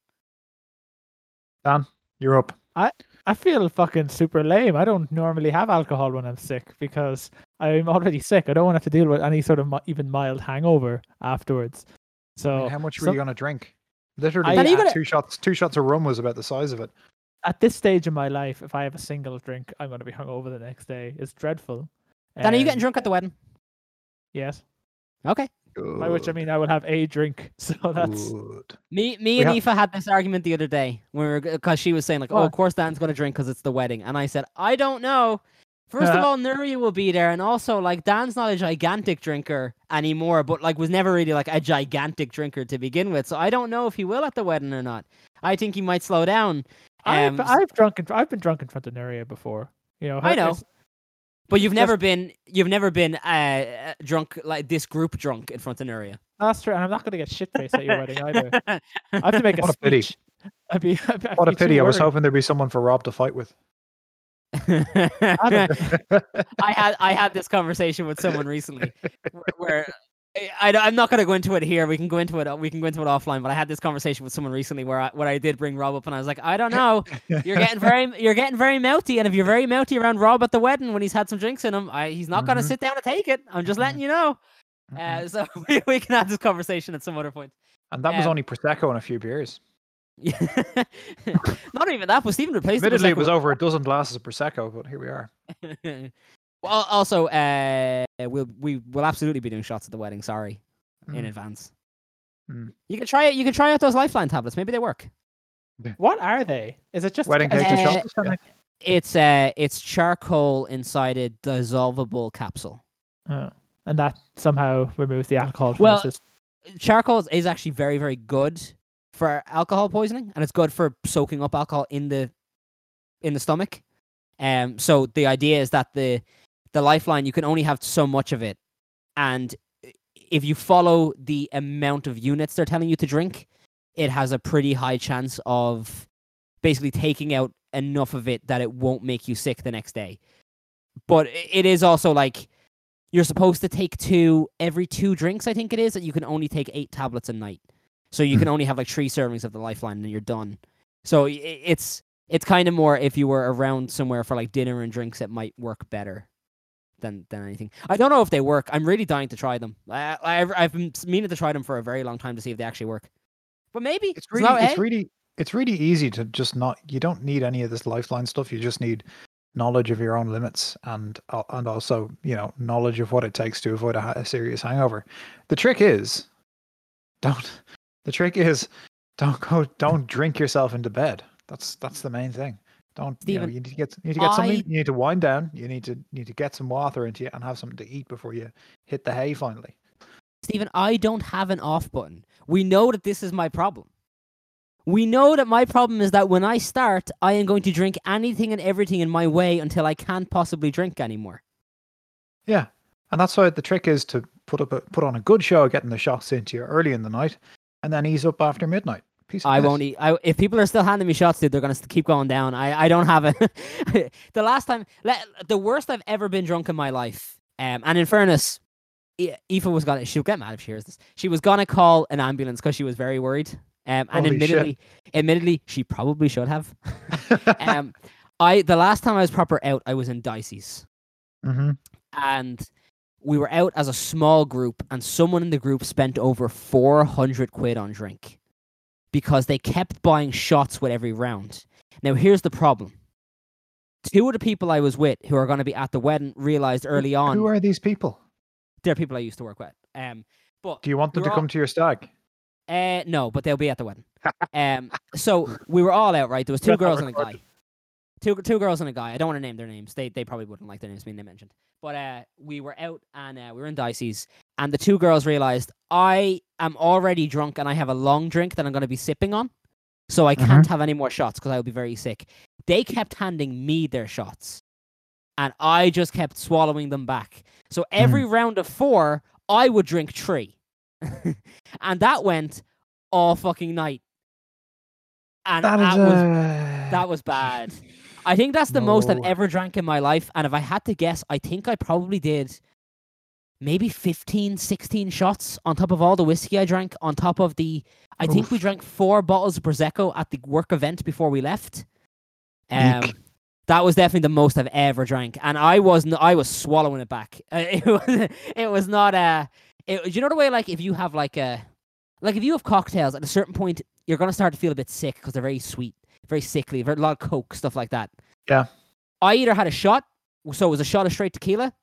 Dan, you're up. I I feel fucking super lame. I don't normally have alcohol when I'm sick because I'm already sick. I don't want to have to deal with any sort of mi- even mild hangover afterwards. I So mean, how much were some- you gonna drink? Literally, I- Dan, you gotta- two shots. Two shots of rum was about the size of it. at this stage in my life, if I have a single drink, I'm going to be hungover the next day. It's dreadful. dan are you getting Um, drunk at the wedding Yes. okay By which I mean I will have a drink. So that's Good. Me, me, We and have- Aoife had this argument the other day when we were because she was saying like, "Oh, What? of course Dan's going to drink because it's the wedding," and I said, "I don't know." First of Uh. all, Nuria will be there, and also like Dan's not a gigantic drinker anymore, but like was never really like a gigantic drinker to begin with. So I don't know if he will at the wedding or not. I think he might slow down. I've, Um, s- I've drunk in, I've been drunk in front of Nuria before. You know, I know. It's- but you've just- never been you've never been uh, uh, drunk like this group drunk in front of Nuria. That's true, and I'm not going to get shit faced at your wedding either. I have to make a What a pity. speech. I'd be, I'd be- I'd What a be too pity! I was hoping there'd be someone for Rob to fight with. I had I had this conversation with someone recently where, where I, am not going to go into it here. We can go into it. We can go into it offline. But I had this conversation with someone recently where I, where I did bring Rob up, and I was like, I don't know. You're getting very you're getting very mouthy, and if you're very mouthy around Rob at the wedding when he's had some drinks in him, I, he's not going to sit down and take it. I'm just letting you know. Mhm. Uh, so we, we can have this conversation at some other point. and that was um, only prosecco and a few beers. not even that. But Stephen replaced it. Admittedly, it was over a dozen glasses of prosecco, but here we are. Well, also, uh, we'll we will absolutely be doing shots at the wedding. Sorry, in Mm. advance. Mm. You can try it. You can try out those lifeline tablets. Maybe they work. What are they? Is it just Wedding cake Uh, shots. yeah. It's uh, it's charcoal inside a dissolvable capsule. Oh, and that somehow removes the alcohol from Well, the system. Charcoal is- is actually very very good for alcohol poisoning, and it's good for soaking up alcohol in the in the stomach. Um, so the idea is that the the lifeline you can only have so much of it, and if you follow the amount of units they're telling you to drink, it has a pretty high chance of basically taking out enough of it that it won't make you sick the next day. But it is also like you're supposed to take two every two drinks, I think it is, that you can only take eight tablets a night. So you can hmm. only have like three servings of the lifeline and you're done. So it's it's kind of more if you were around somewhere for like dinner and drinks, it might work better than than anything. I don't know if they work. I'm really dying to try them. I, I've I've been meaning to try them for a very long time to see if they actually work. But maybe It's really, it's really, it's really easy to just not. You don't need any of this lifeline stuff. You just need knowledge of your own limits and al- and also you know knowledge of what it takes to avoid a, ha- a serious hangover. The trick is, don't. The trick is, don't go. Don't drink yourself into bed. That's that's the main thing. Don't you know? You need to get you need to get something. You need to wind down. You need to need to get some water into you and have something to eat before you hit the hay finally. Stephen, I don't have an off button. We know that this is my problem. We know that my problem is that when I start, I am going to drink anything and everything in my way until I can't possibly drink anymore. Yeah, and that's why the trick is to put up a, put on a good show, getting the shots into you early in the night, and then ease up after midnight. Piece I piss. won't eat. I, if people are still handing me shots, dude, they're gonna keep going down. I, I don't have a. the last time, the worst I've ever been drunk in my life. Um, and in fairness, Aoife was gonna. She'll get mad if she hears this. She was gonna call an ambulance because she was very worried. Um, and Holy shit. admittedly, admittedly, she probably should have. um, I the last time I was proper out, I was in Dicey's, hmm and we were out as a small group, and someone in the group spent over four hundred quid on drink because they kept buying shots with every round. Now, here's the problem. Two of the people I was with, who are going to be at the wedding, realized early on Who are these people? they're people I used to work with. Um, but Do you want them to all- come to your stag? uh, no, but they'll be at the wedding. Um, so we were all out, right? There was two girls and a guy. Two two girls and a guy. I don't want to name their names. They they probably wouldn't like their names being mentioned. But uh, we were out and uh, we were in Dicey's, and the two girls realized I am already drunk and I have a long drink that I'm going to be sipping on, so I can't have any more shots because I will be very sick. They kept handing me their shots, and I just kept swallowing them back. So every round of four, I would drink three, and that went all fucking night. And That was that was bad. I think that's the most I've ever drank in my life. And if I had to guess, I think I probably did maybe 15, 16 shots on top of all the whiskey I drank, on top of the. I think we drank four bottles of Prosecco at the work event before we left. Um, Eek. that was definitely the most I've ever drank. And I wasn't, I was swallowing it back. Uh, It was, it was not a. It, you know the way, like, if you have like a. Like, if you have cocktails, at a certain point, you're going to start to feel a bit sick because they're very sweet very sickly, very, a lot of coke, stuff like that. Yeah. I either had a shot, so it was a shot of straight tequila,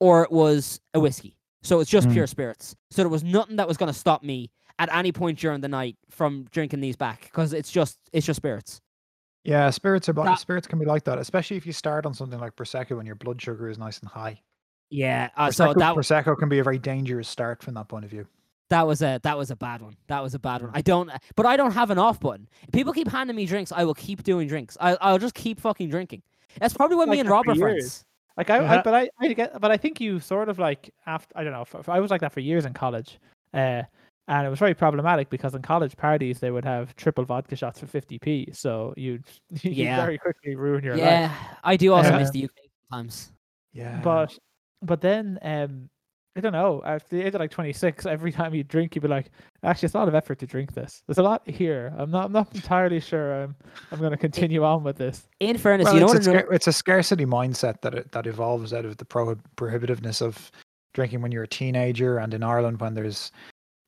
or it was a whiskey. So it's just Mm. pure spirits. So there was nothing that was going to stop me at any point during the night from drinking these back because it's just it's just spirits. Yeah, spirits are That- spirits can be like that, especially if you start on something like prosecco when your blood sugar is nice and high. Yeah. Uh, so that prosecco can be a very dangerous start from that point of view. That was a that was a bad one. That was a bad one. I don't, but I don't have an off button. If people keep handing me drinks, I will keep doing drinks. I, I'll just keep fucking drinking. That's probably when me and that Rob are friends. Like I, I but I, I get, but I think you sort of like after I don't know. I was like that for years in college, uh, and it was very problematic because in college parties they would have triple vodka shots for fifty p. So you'd you Yeah. very quickly ruin your life. Yeah, I do also Yeah. miss the UK sometimes. Yeah. But but then um, I don't know. At the age of like twenty six, every time you drink, you'd be like, actually, it's a lot of effort to drink this. There's a lot here. I'm not. I'm not entirely sure. I'm. I'm going to continue on with this. In fairness, well, you know it's, what? a scar- it's a scarcity mindset that it, that evolves out of the prohib- prohibitiveness of drinking when you're a teenager, and in Ireland when there's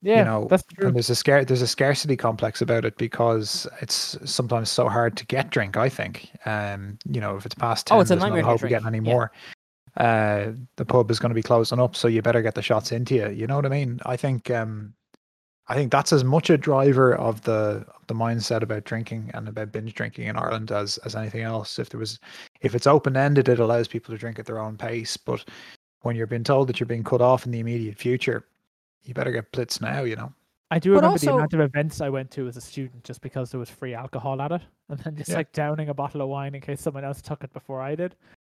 Yeah, know, that's true. and there's a scare there's a scarcity complex about it because it's sometimes so hard to get drink. I think, um, you know, if it's past ten, Oh, it's a there's nightmare no to hope of getting any yeah. more. Uh, the pub is going to be closing up, so you better get the shots into you. You know what I mean? I think, um, I think that's as much a driver of the of the mindset about drinking and about binge drinking in Ireland as as anything else. If there was, if it's open ended, it allows people to drink at their own pace. But when you're being told that you're being cut off in the immediate future, you better get blitz now. You know. I do But remember the amount of events I went to as a student just because there was free alcohol at it, and then just Yeah. like downing a bottle of wine in case someone else took it before I did.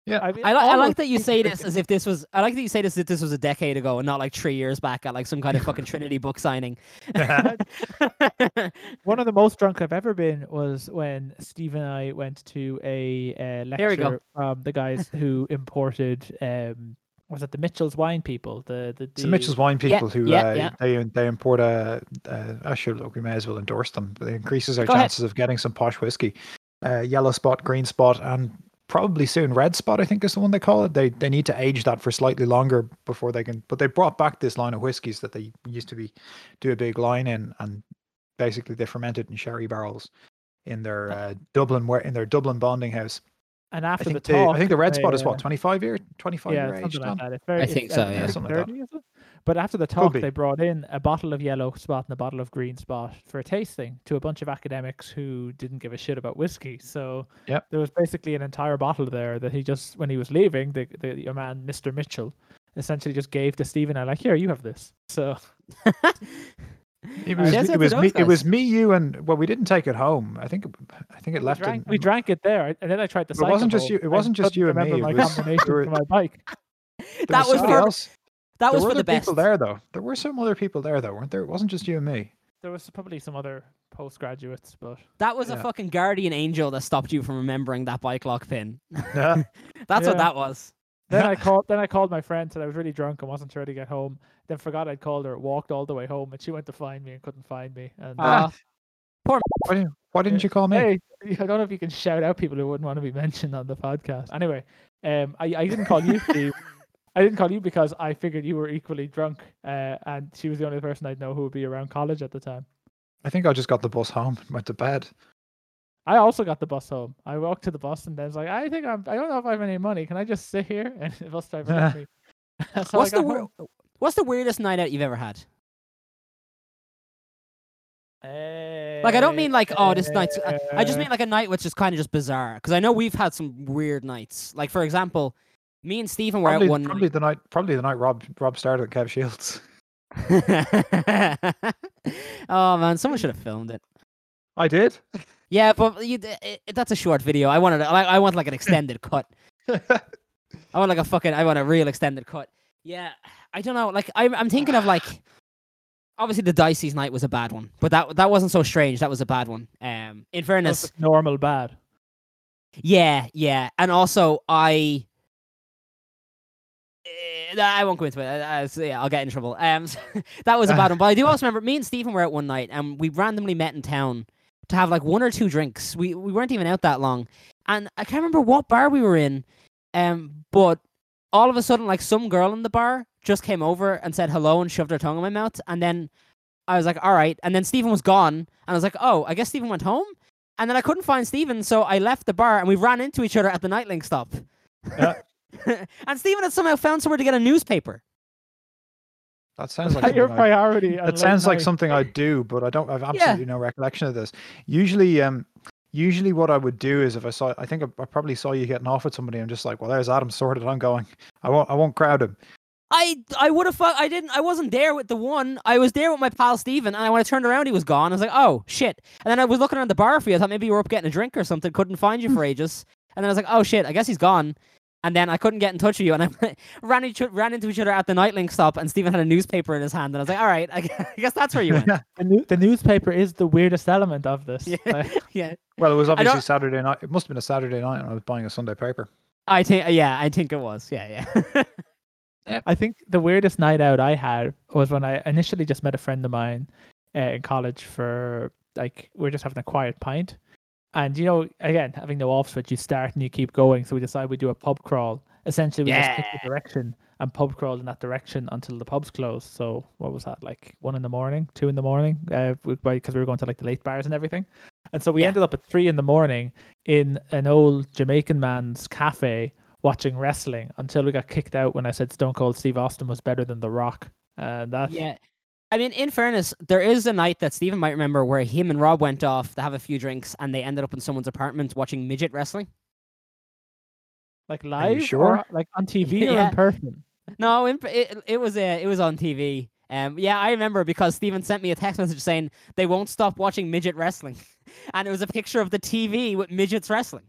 Yeah. I, mean, I, I like that you say this as if this was. I like that you say this as if this was a decade ago and not like three years back at like some kind of fucking Trinity book signing. One of the most drunk I've ever been was when Steve and I went to a uh, Here we go. lecture from the guys who imported. Um, was it the Mitchell's wine people? The the, It's the the Mitchell's Wine Yeah, people who yeah, uh, yeah. they they import a. Uh, I should look. We may as well endorse them. But it increases our Go ahead. chances of getting some posh whiskey. Uh, yellow spot, green spot, and probably soon red spot. I think is the one they call it. They they need to age that for slightly longer before they can. But they brought back this line of whiskies that they used to be do a big line in, and basically they fermented in sherry barrels in their uh, Dublin where in their Dublin bonding house. and after think the the, talk, I think the red spot they, is what uh, twenty five year twenty five yeah, year age. like that. It's very, I think it's, so, uh, yeah. it's Something like that. 30, is it? But after the talk, they brought in a bottle of yellow spot and a bottle of green spot for a tasting to a bunch of academics who didn't give a shit about whiskey. So Yep. there was basically an entire bottle there that he just, when he was leaving, the, the your man, Mr. Mitchell, essentially just gave to Stephen. I like, here, you have this. So It was, it was those me. It was me, you, and well, we didn't take it home. I think, I think it we left. drank, in, we drank it there, and then I tried to. It wasn't just you- it wasn't just you and me, remember it My was- combination were- for my bike. there that was somebody for else. That there was were for the best. people there, though. There were some other people there, though, weren't there? It wasn't just you and me. There was probably some other postgraduates, but That was a fucking guardian angel that stopped you from remembering that bike lock pin. Yeah. That's Yeah. what that was. Then I called. Then I called my friend, said I was really drunk and wasn't sure to get home. Then forgot I'd called her. Walked all the way home, and she went to find me and couldn't find me. And Uh, Why didn't, why didn't you call me? hey, I don't know if you can shout out people who wouldn't want to be mentioned on the podcast. Anyway, um, I, I didn't call you, Steve. I didn't call you because I figured you were equally drunk, uh, and she was the only person I'd know who would be around college at the time. I think I just got the bus home, and went to bed. I also got the bus home. I walked to the bus and then was like, I think I'm. I don't know if I have any money. Can I just sit here? And the bus driver let me. so what's I the got wor- what's the weirdest night out you've ever had? Like I don't mean like oh this night's. I- I just Uh, mean like a night which is kind of just bizarre because I know we've had some weird nights. Like for example, me and Stephen were Probably, out one. probably the night. Probably the night Rob Rob started with Kev Shields. oh man, someone should have filmed it. I did. Yeah, but you, it, it- that's a short video. I wanted. I, I want like an extended cut. I want like a fucking. I want a real extended cut. Yeah, I don't know. Like I'm. I'm thinking of like. Obviously, the Dicey's night was a bad one, but that that wasn't so strange. That was a bad one. Um, in fairness, normal bad. yeah, yeah, and also I. I won't go into it. Uh, uh, so, yeah, I'll get in trouble. Um, that was a bad one. But I do also remember me and Stephen were out one night, and we randomly met in town to have like one or two drinks. We we weren't even out that long, and I can't remember what bar we were in. Um, but all of a sudden, like some girl in the bar just came over and said hello and shoved her tongue in my mouth, and then I was like, all right. And then Stephen was gone, and I was like, oh, I guess Stephen went home. And then I couldn't find Stephen, so I left the bar and we ran into each other at the Nightlink stop. Yeah. and Stephen had somehow found somewhere to get a newspaper. That sounds like your something I- priority. on That sounds like night. something I do, but I don't. I've absolutely no recollection of this. Usually, um, usually what I would do is if I saw, I think I, I probably saw you getting off with somebody. I'm just like, well, there's Adam sorted. I'm going. I won't. I won't crowd him. I I would have I didn't I wasn't there with the one. I was there with my pal Stephen, and when I turned around, he was gone. I was like, oh shit! And then I was looking around the bar for you. I thought maybe you were up getting a drink or something. Couldn't find you for ages. And then I was like, oh shit! I guess he's gone. And then I couldn't get in touch with you, and I ran each, ran into each other at the Nightlink stop, and Stephen had a newspaper in his hand, and I was like, all right, I guess that's where you went. the, new, the newspaper is the weirdest element of this. Yeah. Like, yeah, Well, it was obviously Saturday night. It must have been a Saturday night, and I was buying a Sunday paper. I think yeah, I think it was. Yeah, yeah. I think the weirdest night out I had was when I initially just met a friend of mine uh, in college for like we are just having a quiet pint, and you know, again having no off switch, you start and you keep going. So we decided we do a pub crawl. Essentially, we just pick Yeah. the direction and pub crawl in that direction until the pub's closed. So what was that like one in the morning, two in the morning? Uh, because we were going to like the late bars and everything. And so we Yeah. ended up at three in the morning in an old Jamaican man's cafe watching wrestling until we got kicked out when I said Stone Cold Steve Austin was better than The Rock. And that Yeah. I mean, in fairness, there is a night that Stephen might remember where him and Rob went off to have a few drinks and they ended up in someone's apartment watching midget wrestling. like live sure? or like on TV or in person. No, in, it, it was uh, it was on TV. Um, yeah, I remember because Stephen sent me a text message saying they won't stop watching midget wrestling, and it was a picture of the TV with midgets wrestling.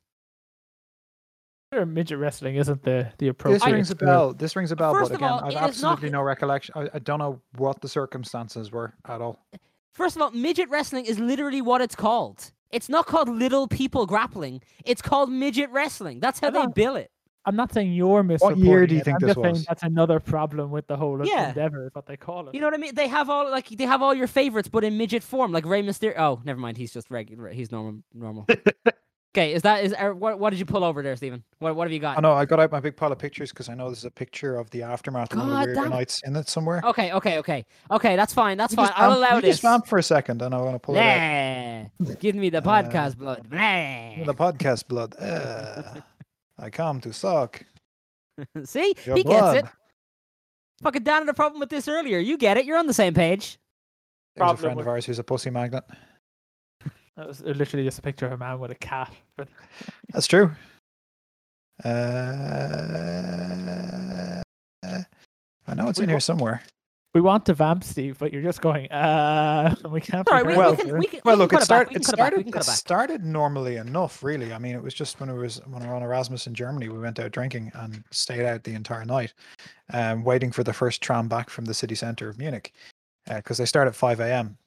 Sure, midget wrestling isn't the the approach. This rings a bell. This rings a bell. First but again, all, I've it is not- absolutely no recollection. I, I don't know what the circumstances were at all. First of all, midget wrestling is literally what it's called. It's not called little people grappling. It's called midget wrestling. That's how they bill it. I'm not saying you're misreporting. What year do you it, think I'm this just saying was? that's another problem with the whole Yeah. endeavor, is what they call it. You know what I mean? They have all like they have all your favorites, but in midget form, like Rey Mysterio. Oh, never mind. He's just regular. He's normal. Normal. okay, is that is er, what? What did you pull over there, Stephen? What What have you got? I know. I got out my big pile of pictures because I know there's a picture of the aftermath of one of the weirder damn it. nights in it somewhere. Okay, okay, okay, okay. That's fine. That's You fine. just I'll vamp- allow you this. Just vamp for a second, and I'm going to pull it out. Give me the Uh, podcast blood. Nah. The podcast blood. Uh, I come to suck See, your he blood. gets it. Fucking Dan had a problem with this earlier. You get it. You're on the same page. There's a friend with- of ours who's a pussy magnet. That was literally just a picture of a man with a cat. But That's true. Uh, I know it's We in here somewhere. we want to vamp Steve, but you're just going, uh, and we can't. All right, we, Well- we can, we can. Well, we look, it, start, it can back. started. We can cut It it started normally enough, really. I mean, it was just when it was when we were on Erasmus in Germany. We went out drinking and stayed out the entire night, um, waiting for the first tram back from the city centre of Munich, because they start at five a.m.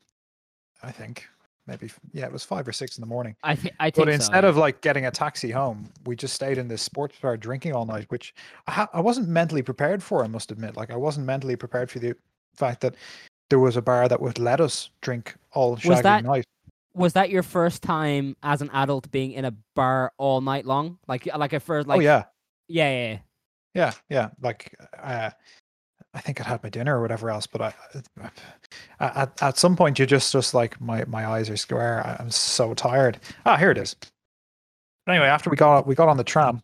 I think maybe yeah, it was five or six in the morning. I think I think But so, instead yeah. of like getting a taxi home, we just stayed in this sports bar drinking all night, which I, ha- I wasn't mentally prepared for. I must admit, like I wasn't mentally prepared for the fact that there was a bar that would let us drink all shaggy that- night. was that your first time as an adult being in a bar all night long? Like like at first like oh yeah, yeah yeah. yeah. yeah, yeah. Like uh, I think I'd had my dinner or whatever else, but I at at some point you're just just like my my eyes are square. I- I'm so tired. Ah, here it is. Anyway, after we got we got on the tram,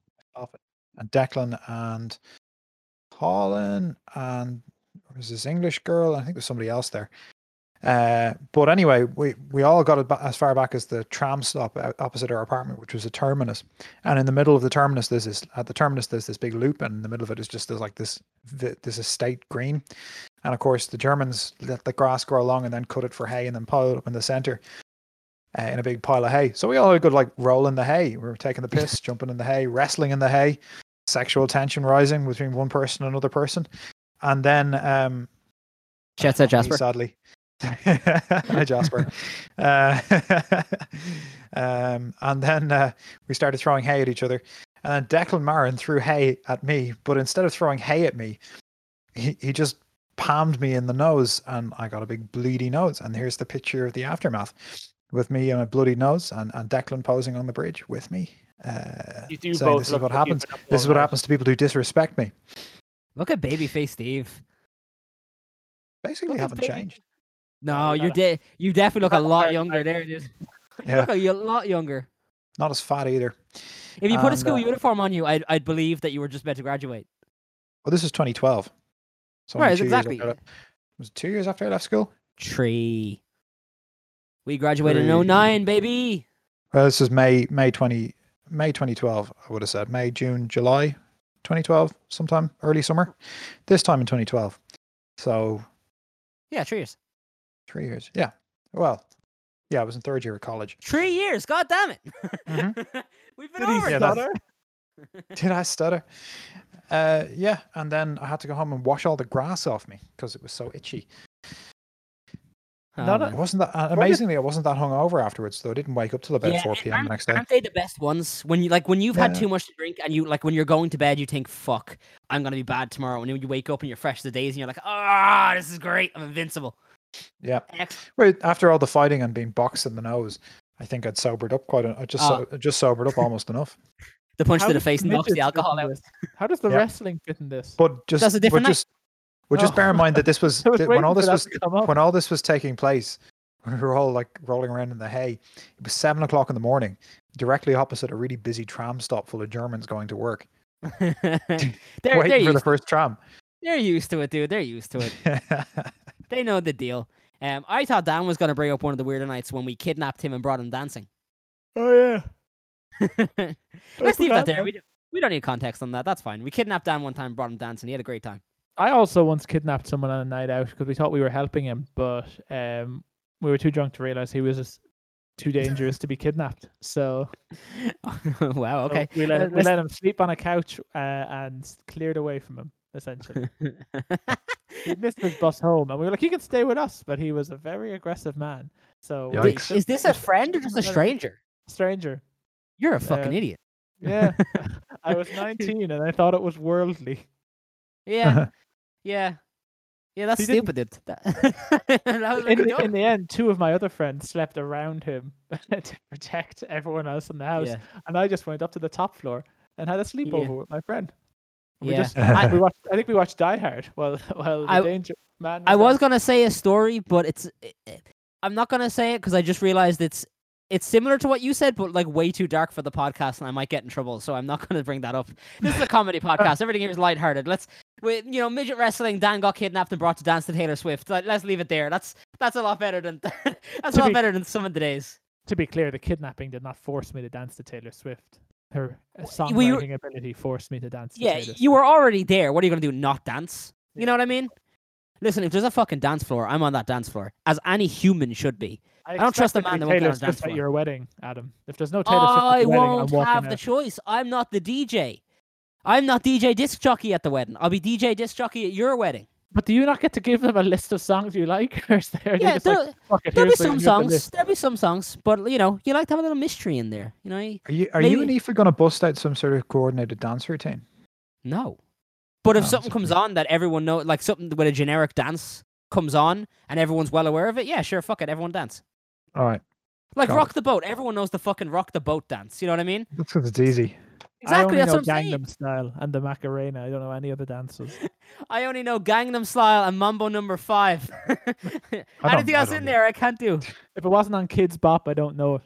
and Declan and Colin and was this English girl. I think there's somebody else there. Uh, but anyway, we, we all got it as far back as the tram stop opposite our apartment, which was a terminus. And in the middle of the terminus, there's this at the terminus there's this big loop, and in the middle of it is just there's like this this estate green. And of course, the Germans let the grass grow along and then cut it for hay and then pile it up in the center uh, in a big pile of hay. So we all had a good like roll in the hay. We were taking the piss, jumping in the hay, wrestling in the hay, sexual tension rising between one person and another person. And then um Jet set Jasper. sadly. Hi Jasper. uh, um, and then uh, we started throwing hay at each other. And then Declan Marin threw hay at me, but instead of throwing hay at me, he, he just palmed me in the nose and I got a big bleedy nose. And here's the picture of the aftermath with me and a bloody nose and, and Declan posing on the bridge with me. Uh, You do saying both this is what like happens. This is what happens to people who disrespect me. Look at babyface Steve. Basically, Look haven't baby- changed. No, you you're de- you definitely look a lot younger like- there, dude. You Yeah, look a y- lot younger. not as fat either. If you put a school uh, uniform on you, I'd I'd believe that you were just about to graduate. Well, this is 2012. So Right, only years exactly. after I was it two years after I left school? Tree. We graduated Tree. in 09, baby. Well, this is May May 20 May 2012. I would have said May, June, July, 2012, sometime early summer. This time in 2012. So Yeah, three years. Three years. Yeah. Well, yeah, I was in third year of college. Three years. God damn it. Mhm. We've been Did over Yeah, it. that's- Did I stutter? Uh, yeah, and then I had to go home and wash all the grass off me because it was so itchy. Oh, Not a- It wasn't that uh, amazingly. I wasn't that hungover afterwards, though. I didn't wake up till about Yeah, 4 p.m. the next day. Aren't they the best ones? When you like when you've had too much to drink and you like when you're going to bed, you think, "Fuck, I'm gonna be bad tomorrow." And then you wake up and you're fresh the days, and you're like, "Ah, this is great. I'm invincible." Yeah. Ex- Wait, after all the fighting and being boxed in the nose, I think I'd sobered up quite. A, I just Oh. so, ah. just sobered up almost enough. The punch How to the face knocks the alcohol out. How does the Yeah. wrestling fit in this? But just, That's a but different night. just, but just Oh. bear in mind that this was, was when all this was to come up. when all this was taking place. We were all like rolling around in the hay. It was seven o'clock in the morning, directly opposite a really busy tram stop full of Germans going to work, they're, waiting they're, for the first tram. they're used to it, dude. They're used to it. They know the deal. Um, I thought Dan was gonna bring up one of the weirder nights when we kidnapped him and brought him dancing. oh yeah. Let's leave that there. We, don't- we don't need context on that. That's fine. We kidnapped Dan one time, brought him dancing. He had a great time. I also once kidnapped someone on a night out because we thought we were helping him, but um, we were too drunk to realize he was just too dangerous to be kidnapped. So, wow. so Okay. we let Uh, we let him sleep on a couch uh, and cleared away from him. Essentially, he missed his bus home, and we were like, "You can stay with us," but he was a very aggressive man. So, we Yikes. just- Is this a friend or just a stranger? stranger? You're a fucking Uh, idiot. Yeah, I was 19 and I thought it was worldly. Yeah. Yeah. Yeah, that's He didn't- stupid, dude. That, that was in, good the, in the end, two of my other friends slept around him to protect everyone else in the house, Yeah. and I just went up to the top floor and had a sleepover with my friend. We Yeah. just, I- we watched, I think we watched Die Hard while while the I- danger man. I was gonna say a story, but it's it- it- I'm not gonna say it because I just realized it's it's similar to what you said, but like way too dark for the podcast, and I might get in trouble. So I'm not gonna bring that up. This is a comedy podcast. Everything here is lighthearted. Let's, we, you know, midget wrestling. Dan got kidnapped and brought to dance to Taylor Swift. Let, let's leave it there. That's that's a lot better than that's a lot be- better than some of the days. To be clear, the kidnapping did not force me to dance to Taylor Swift. Her songwriting ability forced me to dance. Yeah, you were already there. What are you gonna do? Not dance? You know what I mean? Listen, if there's a fucking dance floor, I'm on that dance floor, as any human should be. I, don't trust the man that won't on Taylor a dance Swift at your wedding, Adam. If there's no Taylor Swift at I wedding, I'm won't have the out. choice. I'm not the DJ. I'm not DJ disc jockey at the wedding. I'll be DJ disc jockey at your wedding. But do you not get to give them a list of songs you like? Or is there, Yeah, just like, there, Fuck it, there'll be some songs. There'll be some songs, but you know, you like to have a little mystery in there. You know, Are you are you and Maybe- Aoife gonna bust out some sort of coordinated dance routine? no. But if Oh, something comes on that everyone know, like something with a generic dance comes on and everyone's well aware of it, yeah, sure, fuck it, everyone dance. All right, Like Got rock the boat. Everyone knows the fucking rock the boat dance. You know what I mean? that's because it's easy. I Exactly. only That's know what I'm saying. Gangnam Style and the Macarena. I don't know any other dances. I only know Gangnam Style and Mambo Number Five. Anything I else don't in know. there, I can't do. if it wasn't on Kidz Bop, I don't know it.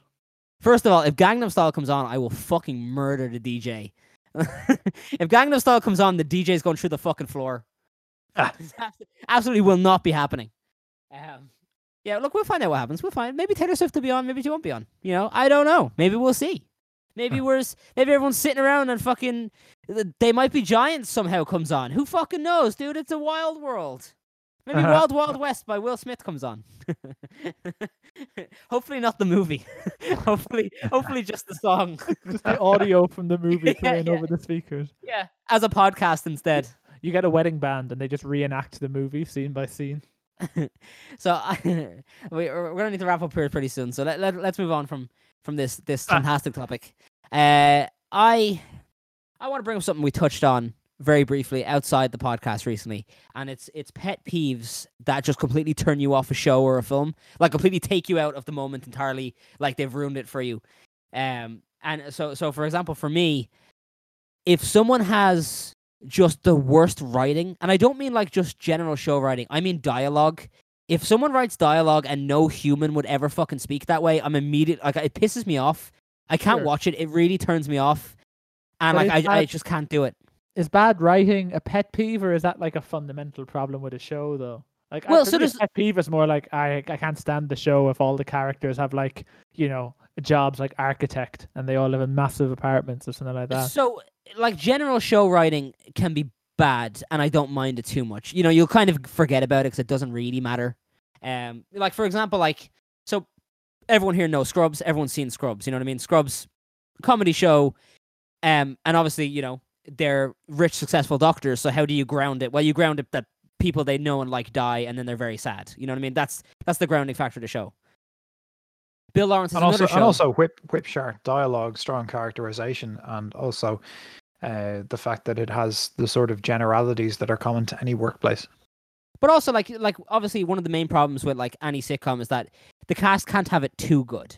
First of all, if Gangnam Style comes on, I will fucking murder the DJ. if Gangnam Style comes on, the DJ's going through the fucking floor. Ah. Absolutely will not be happening. Um, yeah, look, we'll find out what happens. We'll find. Maybe Taylor Swift will be on. Maybe she won't be on. You know, I don't know. Maybe we'll see. Maybe we're maybe everyone's sitting around and fucking they might be giants somehow comes on. Who fucking knows, dude? It's a wild world. Maybe Uh-huh. Wild Wild West by Will Smith comes on. hopefully not the movie. hopefully, hopefully just the song. Just the audio from the movie Yeah, playing yeah. over the speakers. yeah, as a podcast instead. You get a wedding band and they just reenact the movie scene by scene. So I, we, we're gonna need to wrap up here pretty soon. So let, let let's move on from from this this Ah. fantastic topic. Uh, I I want to bring up something we touched on very briefly outside the podcast recently, and it's it's pet peeves that just completely turn you off a show or a film, like completely take you out of the moment entirely, like they've ruined it for you. Um, and so so for example, for me, if someone has just the worst writing, and I don't mean like just general show writing, I mean dialogue. If someone writes dialogue and no human would ever fucking speak that way, I'm immediate like it pisses me off. I can't Sure. watch it. It really turns me off, and But like I, I just can't do it. Is bad writing a pet peeve or is that like a fundamental problem with a show though? Like, I- Well, so there's- pet peeve is more like I I can't stand the show if all the characters have like you know jobs like architect and they all live in massive apartments or something like that. So, like general show writing can be bad, and I don't mind it too much. You know, you'll kind of forget about it because it doesn't really matter. Um, like for example, like so, everyone here knows Scrubs. Everyone's seen Scrubs. You know what I mean? Scrubs, comedy show, um, and obviously, you know, they're rich, successful doctors. So how do you ground it? Well, you ground it that people they know and like die, and then they're very sad. You know what I mean? That's that's the grounding factor of the show. Bill Lawrence and also and also whip whip sharp dialogue, strong characterization, and also uh, the fact that it has the sort of generalities that are common to any workplace. But also, like, like obviously, one of the main problems with like any sitcom is that the cast can't have it too good.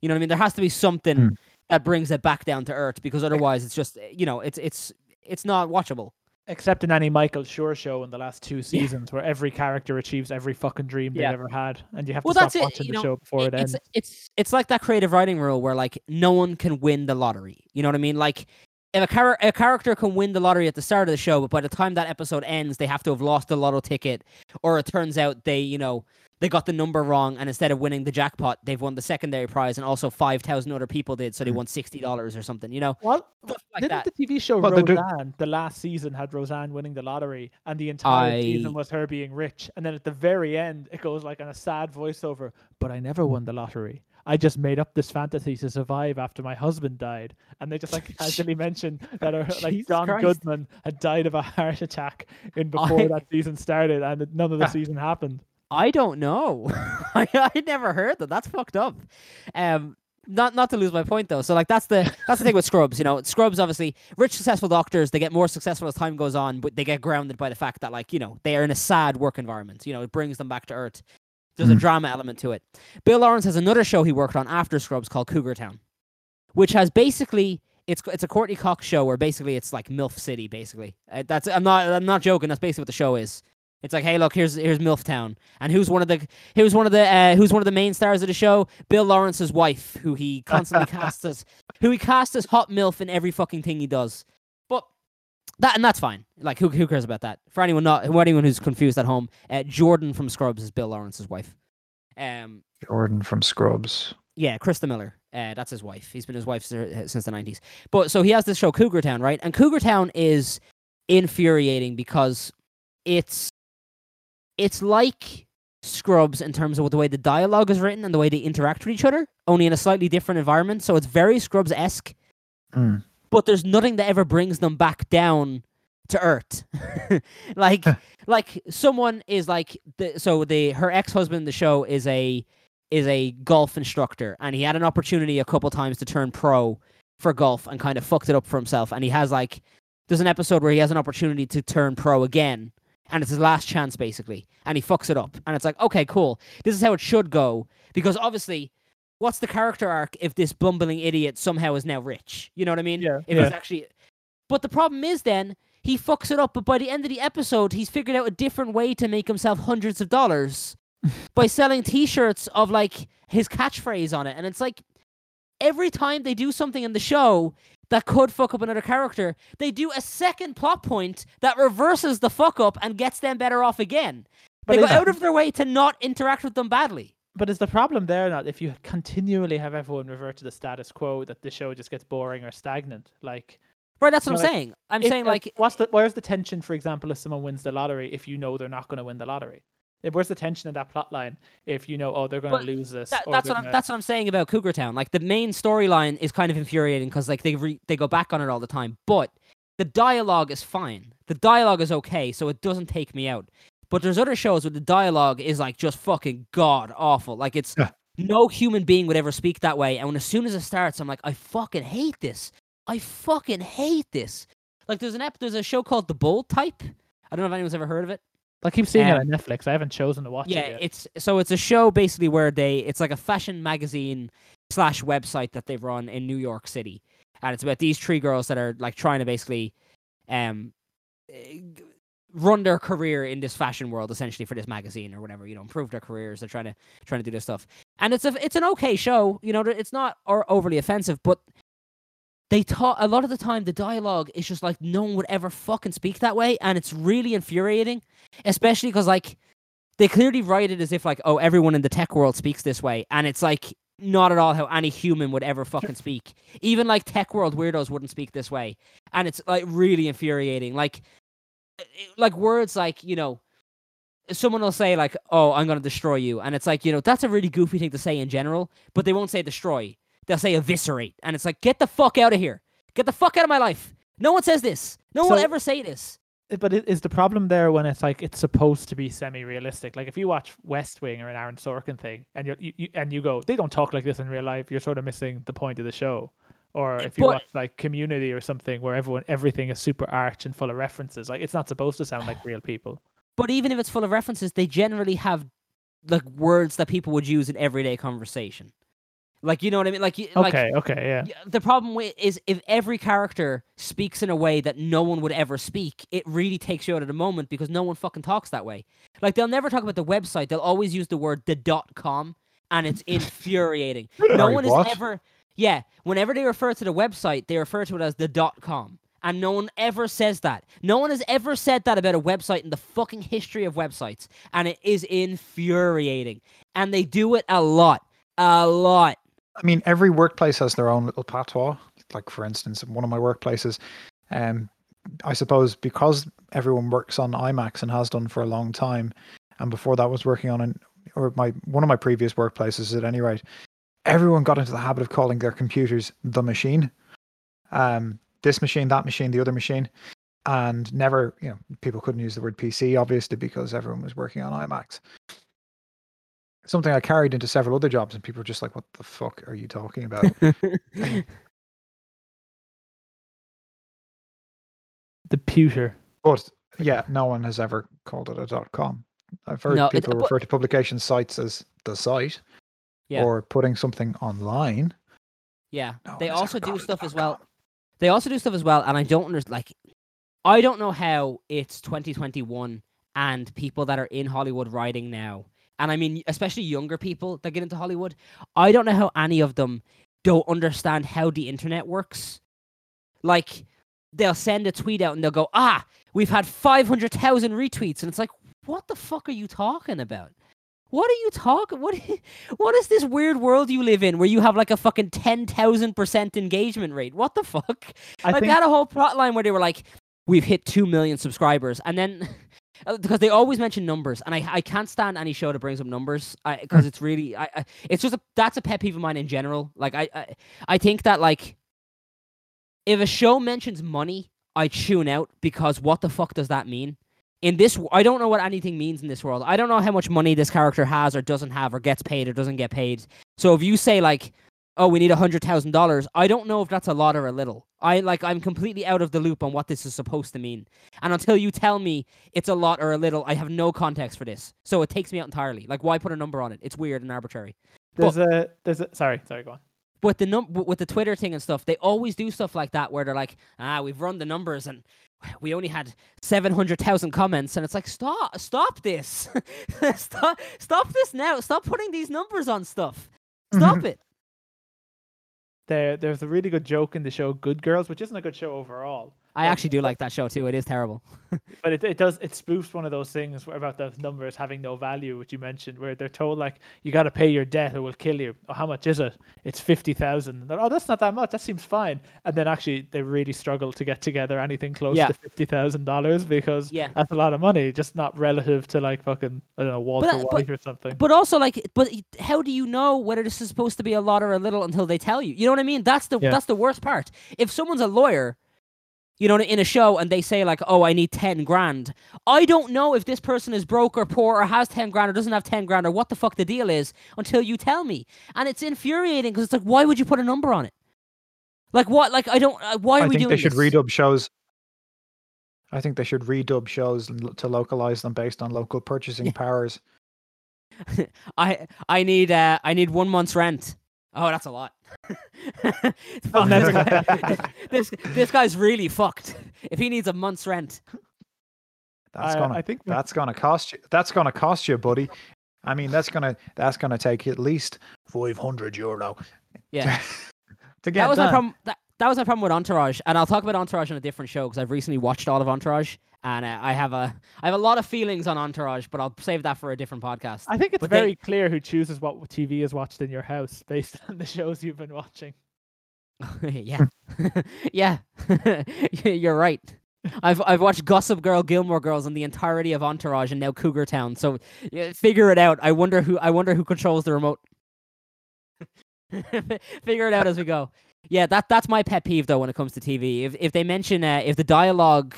You know what I mean? There has to be something Hmm. that brings it back down to earth, because otherwise, it's just you know, it's it's it's not watchable. Except in any Michael Schur show in the last two seasons, where every character achieves every fucking dream they've ever had, and you have Well, to stop watching you the know, show before it, It- it's ends. it's it's like that creative writing rule where like no one can win the lottery. You know what I mean? Like if a, char- a character can win the lottery at the start of the show, but by the time that episode ends, they have to have lost the lotto ticket, or it turns out they, you know, they got the number wrong, and instead of winning the jackpot, they've won the secondary prize, and also five thousand other people did, so they Mm. won sixty dollars or something. You know, Well, like didn't that. the TV show Well, they do- Roseanne, the last season had Roseanne winning the lottery, and the entire I- season was her being rich. And then at the very end, it goes like on a sad voiceover. But I never won the lottery. I just made up this fantasy to survive after my husband died. And they just like casually mentioned that her, like Jesus John Christ. Goodman had died of a heart attack in before I- that season started, and none of the season happened. I don't know. I I never heard that. That's fucked up. Um, not not to lose my point though. So like that's the that's the thing with Scrubs. You know, Scrubs obviously rich successful doctors. They get more successful as time goes on, but they get grounded by the fact that like you know they are in a sad work environment. You know, it brings them back to earth. There's a Mhm. drama element to it. Bill Lawrence has another show he worked on after Scrubs called Cougar Town, which has basically it's it's a Courteney Cox show where basically it's like MILF City. Basically, uh, that's I'm not I'm not joking. That's basically what the show is. It's like, hey, look, here's here's MILF Town, and who's one of the who's one of the uh, who's one of the main stars of the show? Bill Lawrence's wife, who he constantly casts as who he casts as hot MILF in every fucking thing he does. That and that's fine. Like, who who cares about that? For anyone not who anyone who's confused at home, uh, Jordan from Scrubs is Bill Lawrence's wife. Um, Jordan from Scrubs. yeah, Christa Miller. Uh, that's his wife. He's been his wife since the nineties. But so he has this show Cougar Town, right? And Cougar Town is infuriating because it's it's like Scrubs in terms of the way the dialogue is written and the way they interact with each other, only in a slightly different environment. So it's very Scrubs esque, Mm. But there's nothing that ever brings them back down to Earth. like like someone is like the, so the her ex-husband in the show is a is a golf instructor and he had an opportunity a couple times to turn pro for golf and kind of fucked it up for himself and he has like there's an episode where he has an opportunity to turn pro again and it's his last chance basically and he fucks it up and it's like okay cool this is how it should go because obviously what's the character arc if this bumbling idiot somehow is now rich? You know what i mean? Yeah, if yeah. actually but the problem is then he fucks it up but by the end of the episode he's figured out a different way to make himself hundreds of dollars by selling t-shirts of like his catchphrase on it. And it's like every time they do something in the show that could fuck up another character they do a second plot point that reverses the fuck up and gets them better off again. But they go out of their way to not interact with them badly But is the problem there not if you continually have everyone revert to the status quo that the show just gets boring or stagnant? Like, right that's what i'm like, saying i'm if- saying like what's the where's the tension? For example, if someone wins the lottery, if you know they're not going to win the lottery, where's the tension in that plot line? If you know, oh, they're going to lose this. That, that's what I'm, gonna- that's what I'm saying about Cougar Town. Like the main storyline is kind of infuriating because like they re- they go back on it all the time, but the dialogue is fine. The dialogue is okay, so it doesn't take me out. But there's other shows where the dialogue is like just fucking god awful. Like it's Yeah. no human being would ever speak that way. And when as soon as it starts, I'm like, I fucking hate this. I fucking hate this. Like there's an ep- there's a show called The Bold Type. I don't know if anyone's ever heard of it. I keep seeing um, it on Netflix. I haven't chosen to watch Yeah, it Yeah, it's so it's a show basically where they it's like a fashion magazine slash website that they run in New York City, and it's about these three girls that are like trying to basically, um, eh, run their career in this fashion world essentially for this magazine or whatever you know improve their careers. They're trying to trying to do this stuff, and it's a it's an okay show. You know, it's not or overly offensive, but they talk a lot of the time. The dialogue is just like no one would ever fucking speak that way, and it's really infuriating, especially because like they clearly write it as if like oh everyone in the tech world speaks this way and it's like not at all how any human would ever fucking speak even like tech world weirdos wouldn't speak this way and it's like really infuriating like eh, like words like you know someone will say like oh i'm going to destroy you and it's like you know that's a really goofy thing to say in general but they won't say destroy they'll say eviscerate and it's like get the fuck out of here get the fuck out of my life no one says this no one will ever say this Uh, But is the problem there when it's like it's supposed to be semi-realistic? Like if you watch West Wing or an Aaron Sorkin thing, and you're, you, you and you go, they don't talk like this in real life. You're sort of missing the point of the show. Or if you But- watch like Community or something where everyone everything is super arch and full of references, like it's not supposed to sound like real people. But even if it's full of references, they generally have like words that people would use in everyday conversation. Like you know what I mean? Like you- like Okay, okay, yeah. the problem wi- is if every character speaks in a way that no one would ever speak, it really takes you out of the moment because no one fucking talks that way. Like they'll never talk about the website; they'll always use the word the dot com, and it's infuriating. No Sorry, one what? is ever, yeah. Whenever they refer to the website, they refer to it as the dot com, and no one ever says that. No one has ever said that about a website in the fucking history of websites, and it is infuriating. And they do it a lot, a lot. I mean, every workplace has their own little patois. Like, for instance, in one of my workplaces, um, I suppose because everyone works on iMacs and has done for a long time, and before that was working on an or my one of my previous workplaces at any rate, everyone got into the habit of calling their computers the machine. Um, this machine, that machine, the other machine, and never, you know, people couldn't use the word PC obviously because everyone was working on iMacs. Something I carried into several other jobs, and people were just like, "What the fuck are you talking about?" The pewter. But yeah, no one has ever called it a dot com. I've heard No, it- people but- refer to publication sites as the site Yeah. or putting something online. Yeah. No they also do stuff as well. They also do stuff as well, and I don't understand. Like, I don't know how it's 2021 and people that are in Hollywood writing now, and I mean especially younger people that get into Hollywood. I don't know how any of them don't understand how the internet works. Like, they'll send a tweet out and they'll go, "Ah, we've had 500,000 retweets," and it's like, what the fuck are you talking about? What are you talking? What? What is this weird world you live in where you have like a fucking ten thousand percent engagement rate? What the fuck? I like think they had a whole plot line where they were like, "We've hit two million subscribers," and then uh, because they always mention numbers, and I I can't stand any show that brings up numbers because it's really I, I it's just a that's a pet peeve of mine in general. Like I I, I think that like if a show mentions money, I tune out because what the fuck does that mean? In this, i don't know what anything means in this world. I don't know how much money this character has or doesn't have or gets paid or doesn't get paid. So if you say like, "Oh, we need a hundred thousand dollars," I don't know if that's a lot or a little. I like I'm completely out of the loop on what this is supposed to mean. And until you tell me it's a lot or a little, I have no context for this. So it takes me out entirely. Like, why put a number on it? It's weird and arbitrary. There's a there's a sorry sorry go on. But the num- with the Twitter thing and stuff, they always do stuff like that where they're like, ah, we've run the numbers and we only had seven hundred thousand comments, and it's like, stop, stop this, stop, stop this now, stop putting these numbers on stuff, stop mm-hmm. it. There there's a really good joke in the show Good Girls, which isn't a good show overall. I actually do like that show too. It is terrible. But it, it does it spoofs one of those things about the numbers having no value, which you mentioned, where they're told like you got to pay your debt or we'll kill you. Oh, how much is it? It's fifty thousand. Oh, that's not that much. That seems fine. And then actually they really struggle to get together anything close Yeah. to fifty thousand dollars because Yeah. that's a lot of money, just not relative to like fucking I don't know Walter but- White or something. But also, like, but how do you know whether this is supposed to be a lot or a little until they tell you? You know what I mean? That's the Yeah. that's the worst part. If someone's a lawyer, you know, in a show and they say like, "Oh, I need ten grand," I don't know if this person is broke or poor or has ten grand or doesn't have ten grand or what the fuck the deal is until you tell me. And it's infuriating because it's like, why would you put a number on it? Like what? Like I don't. Uh, why are we doing that? I we think doing they should this? redub shows. I think they should redub shows to localize them based on local purchasing powers. I I need uh I need one month's rent. Oh, that's a lot. Fuck, Oh, this, guy- this this guy's really fucked. If he needs a month's rent, That's I- gonna I think that's gonna cost you. That's gonna cost you, buddy. I mean, that's gonna that's gonna take at least five hundred euro. yeah, to get that was done. my problem. That, that was my problem with Entourage, and I'll talk about Entourage on a different show because I've recently watched all of Entourage, and uh, I have a I have a lot of feelings on Entourage, but I'll save that for a different podcast. I think it's But they- very clear who chooses what TV is watched in your house based on the shows you've been watching. yeah, yeah, you're right. I've I've watched Gossip Girl, Gilmore Girls, and the entirety of Entourage, and now Cougar Town. So yeah, figure it out. I wonder who I wonder who controls the remote. figure it out as we go. Yeah, that that's my pet peeve though when it comes to TV. If if they mention uh, if the dialogue.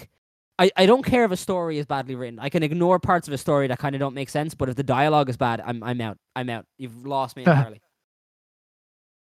I, I don't care if a story is badly written. I can ignore parts of a story that kind of don't make sense, but if the dialogue is bad, I'm I'm out. I'm out. You've lost me entirely.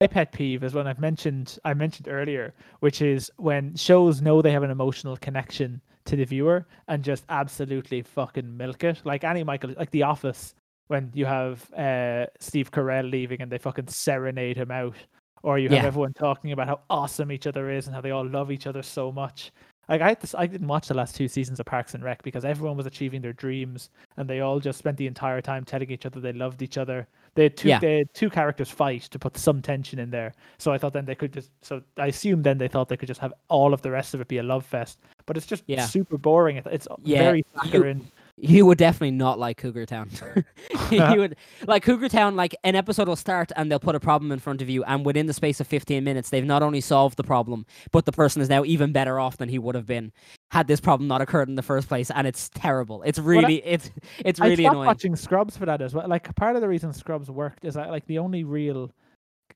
My pet peeve is when I've mentioned I mentioned earlier, which is when shows know they have an emotional connection to the viewer and just absolutely fucking milk it. Like any Michael, like The Office, when you have uh, Steve Carell leaving and they fucking serenade him out, or you have Yeah. everyone talking about how awesome each other is and how they all love each other so much. Like I, I didn't watch the last two seasons of Parks and Rec because everyone was achieving their dreams and they all just spent the entire time telling each other they loved each other. They had two, Yeah. they had two characters fight to put some tension in there. So I thought then they could just. So I assumed then they thought they could just have all of the rest of it be a love fest. But it's just Yeah. super boring. It's Yeah, very saccharine. You would definitely not like Cougar Town. you would like Cougar Town. Like an episode will start and they'll put a problem in front of you, and within the space of fifteen minutes, they've not only solved the problem, but the person is now even better off than he would have been had this problem not occurred in the first place. And it's terrible. It's really, it's, it's I really stopped annoying. watching Scrubs for that as well. Like part of the reason Scrubs worked is that like the only real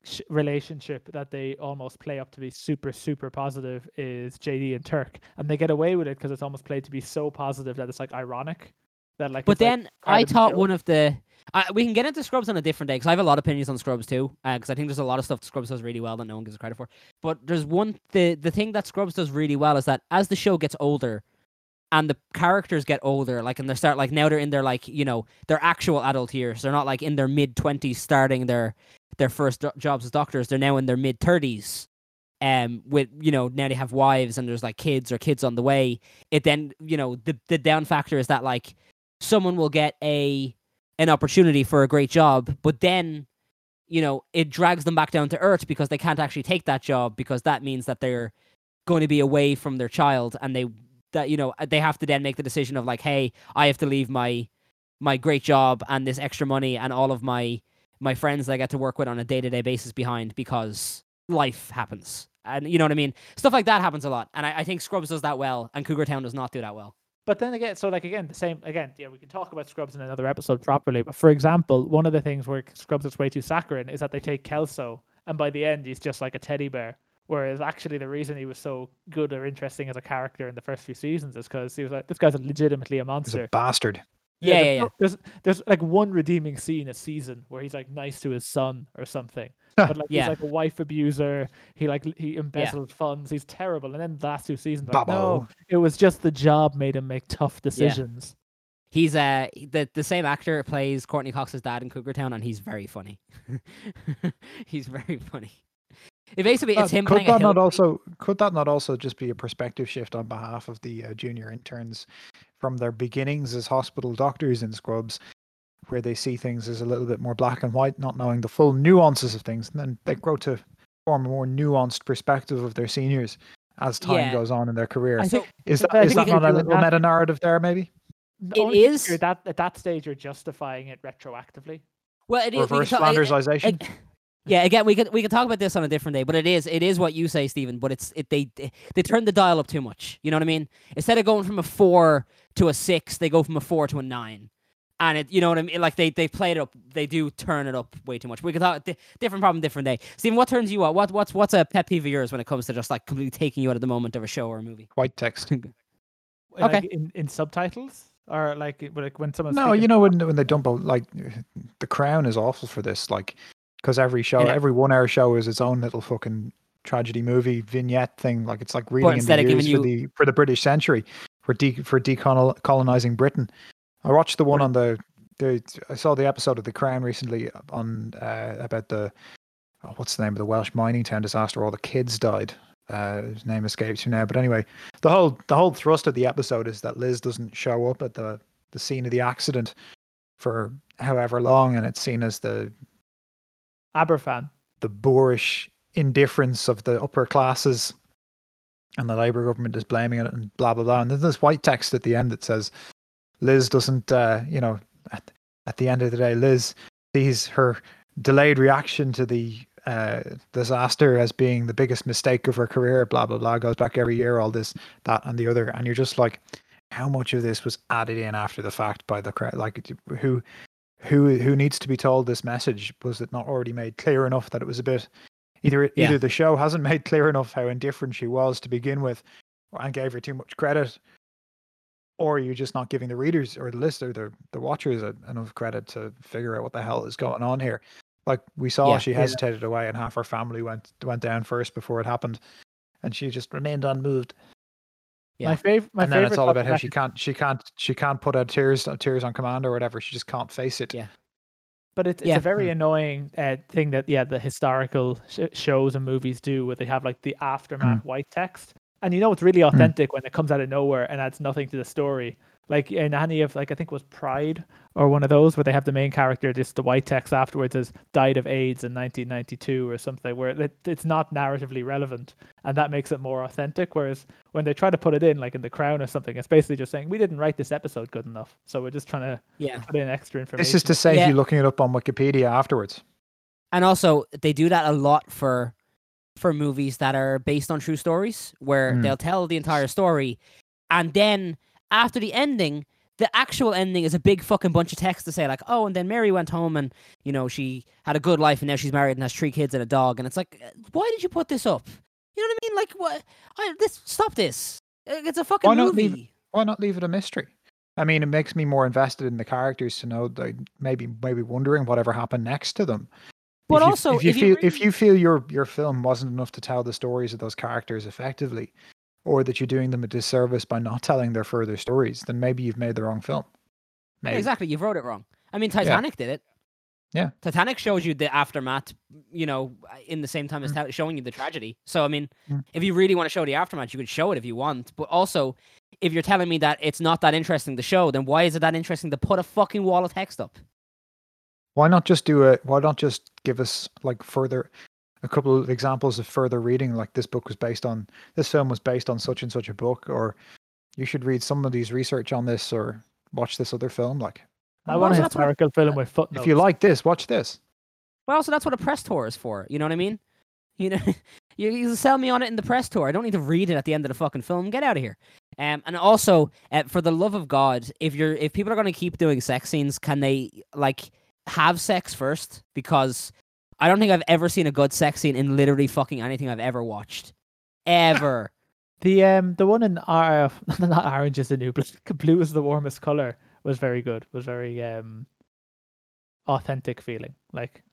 sh- relationship that they almost play up to be super super positive is JD and Turk, and they get away with it because it's almost played to be so positive that it's like ironic. That like, But it's, like, then I thought one of the. Uh, we can get into Scrubs on a different day because I have a lot of opinions on Scrubs too. Because I think there's a lot of stuff Scrubs does really well that no one gives credit for. But there's one the the thing that Scrubs does really well is that as the show gets older, and the characters get older, like and they start like now they're in their like you know their actual adult years. They're not like in their mid twenties starting their their first do- jobs as doctors. They're now in their mid thirties. Um, with you know now they have wives and there's like kids or kids on the way. It then you know the the down factor is that like someone will get a an opportunity for a great job, but then you know it drags them back down to earth because they can't actually take that job because that means that they're going to be away from their child and they that you know uh, they have to then make the decision of like hey I have to leave my my great job and this extra money and all of my my friends that I get to work with on a day-to-day basis behind because life happens and you know what I mean stuff like that happens a lot and I, I think Scrubs does that well and Cougar Town does not do that well But then again, so like again, the same again. Yeah, we can talk about Scrubs in another episode properly. But for example, one of the things where Scrubs is way too saccharine is that they take Kelso, and by the end, he's just like a teddy bear. Whereas actually, the reason he was so good or interesting as a character in the first few seasons is because he was like, this guy's legitimately a He's monster. a bastard. Yeah, there's yeah, yeah. There's there's like one redeeming scene a season where he's like nice to his son or something. But like Yeah. he's like a wife abuser. He like he embezzled funds. He's terrible. And then the last two seasons, like, no, it was just the job made him make tough decisions. He's uh the the same actor plays Courteney Cox's dad in Cougar Town, and he's very funny. he's very funny. It basically it's Uh, him could that not also could that not also just be a perspective shift on behalf of the uh, junior interns from their beginnings as hospital doctors in Scrubs, where they see things as a little bit more black and white, not knowing the full nuances of things, and then they grow to form a more nuanced perspective of their seniors as time Yeah. goes on in their career. So think is but that I is think that you can not a little meta narrative there? Maybe the It only is- that at that stage you're justifying it retroactively. well, it is we can reverse talk- I- I- Flandersization. Ag- yeah, again, we could we could talk about this on a different day, but it is it is what you say, Stephen. But it's it they they- they turn the dial up too much. You know what I mean? Instead of going from a four to a six, they go from a four to a nine, and it you know what I mean? Like they they play it up, they do turn it up way too much. We could talk different problem, different day. Stephen, what turns you out? What what's what's a pet peeve of yours when it comes to just like completely taking you out of the moment of a show or a movie? White text. Like Okay. in, in subtitles or like like when someone's No, speaking- you know when when they dump out like the Crown is awful for this, like because every show, Yeah. every one hour show is its own little fucking tragedy movie vignette thing. Like it's like reading in the of years for the for the British century for de for decolonizing Britain. I watched the one on the the I saw the episode of the Crown recently on uh, about the oh, what's the name of the Welsh mining town disaster? where All the kids died. Uh, his name escapes me now, but anyway, the whole the whole thrust of the episode is that Liz doesn't show up at the the scene of the accident for however long, and it's seen as the Aberfan. the boorish indifference of the upper classes, and the Labour government is blaming it, and blah blah blah. And there's this white text at the end that says, "Liz doesn't, uh, you know, at, at the end of the day, Liz sees her delayed reaction to the uh, disaster as being the biggest mistake of her career." Blah blah blah. Goes back every year, all this, that, and the other, and you're just like, how much of this was added in after the fact by the crowd? Like, who? Who who needs to be told this message? Was it not already made clear enough that it was a bit either Yeah. either the show hasn't made clear enough how indifferent she was to begin with, or and gave her too much credit, or you're just not giving the readers or the listener, the the watchers, enough credit to figure out what the hell is going on here. Like we saw, Yeah. she Yeah. hesitated away, and half her family went went down first before it happened, and she just remained unmoved. Yeah. My favorite. My and then favorite it's all about of how she can't she can't she can't put out tears tears on command or whatever. She just can't face it. Yeah. But it's, it's Yeah. a very Mm. annoying uh, thing that yeah the historical sh- shows and movies do where they have like the aftermath white text, and you know it's really authentic when it comes out of nowhere and adds nothing to the story. Like in any of like I think it was Pride or one of those where they have the main character just the white text afterwards as died of AIDS in 1992 or something where it, it's not narratively relevant and that makes it more authentic. Whereas when they try to put it in like in the Crown or something, it's basically just saying we didn't write this episode good enough, so we're just trying to Yeah. put in extra information. This is to save Yeah. you looking it up on Wikipedia afterwards. and also they do that a lot for for movies that are based on true stories where Mm. they'll tell the entire story and then after the ending the actual ending is a big fucking bunch of text to say like oh and then mary went home and you know she had a good life and now she's married and has three kids and a dog. And it's like uh, why did you put this up? You know what i mean? Like what I, this stop this. It's a fucking Why not leave movie. Why not leave it a mystery? I mean, it makes me more invested in the characters to know that maybe maybe wondering whatever happened next to them. But if you, also, if you if you feel really- if you feel your your film wasn't enough to tell the stories of those characters effectively, or that you're doing them a disservice by not telling their further stories, then maybe you've made the wrong film. Maybe. exactly you've wrote it wrong i mean titanic did it Yeah. Titanic shows you the aftermath, you know, in the same time as ta- showing you the tragedy. So I mean, Mm. if you really want to show the aftermath, you could show it if you want. But also, if you're telling me that it's not that interesting to show, then why is it that interesting to put a fucking wall of text up? Why not just do it? Why not just give us like further a couple of examples of further reading? Like this book was based on this film was based on such and such a book, or you should read somebody's research on this, or watch this other film. Like I want a also that's what- historical film with footnotes. if you like this, watch this. Well, also that's what a press tour is for. You know what I mean? You know, you, you sell me on it in the press tour. I don't need to read it at the end of the fucking film. Get out of here. Um, and also, uh, for the love of God, if you're if people are going to keep doing sex scenes, can they like have sex first? Because I don't think I've ever seen a good sex scene in literally fucking anything I've ever watched, ever. The um the one in R not orange is the new blue, blue is the warmest color was very good. Was very um authentic feeling. Like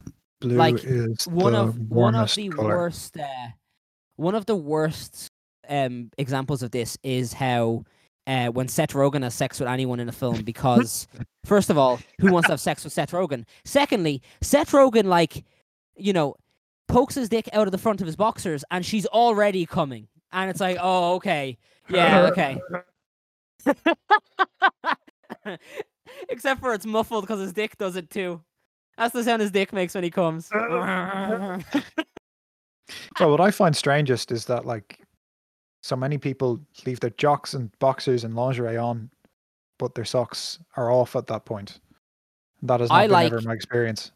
Blue Like, is one the of one of the color. worst uh, one of the worst um examples of this is how uh, when Seth Rogen has sex with anyone in a film because first of all, who wants to have sex with Seth Rogen? Secondly, Seth Rogen like you know pokes his dick out of the front of his boxers and she's already coming, and it's like, oh okay, yeah, okay. Except for it's muffled because his dick does it too. That's the sound his dick makes when he comes. Well, what I find strangest is that like so many people leave their jocks and boxers and lingerie on, but their socks are off at that point. That has not I been ever my experience.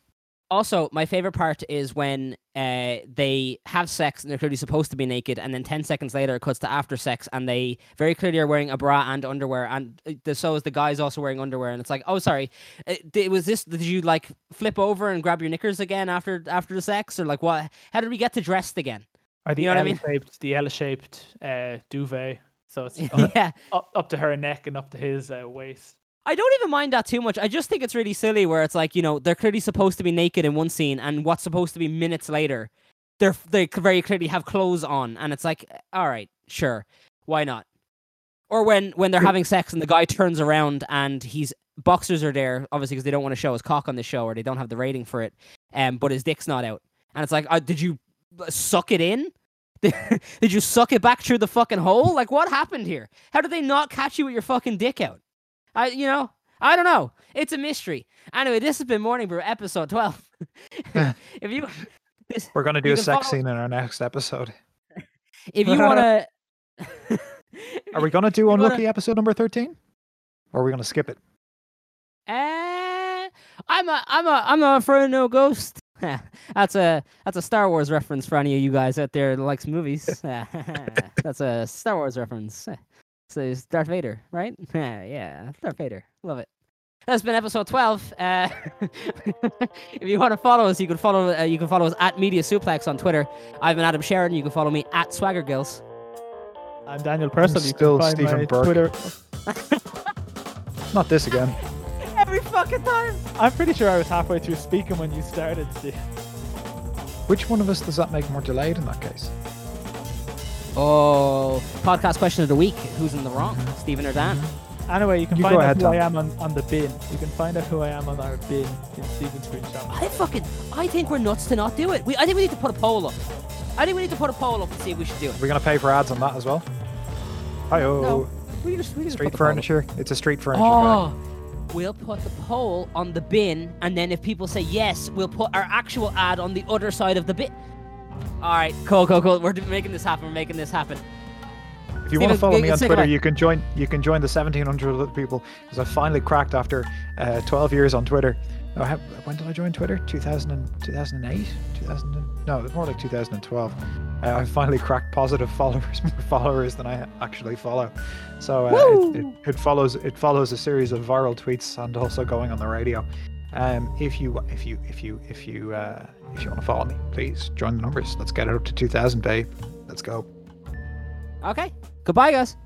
Also, my favorite part is when uh, they have sex and they're clearly supposed to be naked, and then ten seconds later it cuts to after sex, and they very clearly are wearing a bra and underwear, and uh, the, so is the guys also wearing underwear, and it's like, oh, sorry, uh, di- was this? Did you like flip over and grab your knickers again after after the sex, or like what? How did we get to dressed again? or the You know what I mean? L-shaped the L-shaped uh, duvet. So it's up, yeah, up, up to her neck and up to his uh, waist. I don't even mind that too much. I just think it's really silly where it's like, you know, they're clearly supposed to be naked in one scene and what's supposed to be minutes later, they're they very clearly have clothes on and it's like, all right, sure. Why not? Or when when they're having sex and the guy turns around and he's boxers are there obviously because they don't want to show his cock on the show or they don't have the rating for it. Um but his dick's not out. And it's like, uh, did you uh, suck it in? did you suck it back through the fucking hole? Like what happened here? How did they not catch you with your fucking dick out? I, you know, I don't know. It's a mystery. Anyway, this has been Morning Brew episode 12. if you this, We're going to do a sex follow- scene in our next episode. if you want to Are we going to do wanna- Unlucky episode number 13? Or are we going to skip it? Uh, I'm a I'm a I'm a friend of no ghost. that's a that's a Star Wars reference for any of you guys out there that likes movies. that's a Star Wars reference. So it's Darth Vader, right? yeah, yeah, Darth Vader. Love it. That's been episode twelve. Uh, if you want to follow us, you can follow uh, you can follow us at Media Suplex on Twitter. I've been Adam Sharon. You can follow me at Swagger Gills. I'm Daniel Purcell. You still can find Stephen my Burke. Twitter. Not this again. Every fucking time. I'm pretty sure I was halfway through speaking when you started, Steve. Which one of us does that make more delayed in that case? Oh, podcast question of the week. Who's in the wrong, Stephen or Dan? Anyway, you can You find go out ahead, who Tom. I am on, on the bin. You can find out who I am on our bin in Stephen's screenshot. I fucking, I think we're nuts to not do it. We, I think we need to put a poll up. I think we need to put a poll up and see if we should do it. We're going to pay for ads on that as well? Hi-oh. No, we just, we just Street the poll up. furniture. It's a street furniture oh, guy. Oh, we'll put the poll on the bin, and then if people say yes, we'll put our actual ad on the other side of the bin. All right, cool, cool, cool. We're making this happen. We're making this happen. If you want to follow me on Twitter, you can join. You can join the 1,700 other people because I finally cracked after uh, 12 years on Twitter. Oh, when did I join Twitter? 2000 and, 2008? 2000? And, no, it was more like 2012. Uh, I finally cracked positive followers, more followers than I actually follow. So uh, it, it, it follows. It follows a series of viral tweets and also going on the radio. Um, if you if you if you if you uh, if you want to follow me, please join the numbers. Let's get it up to 2,000, babe. Let's go. Okay. Goodbye, guys.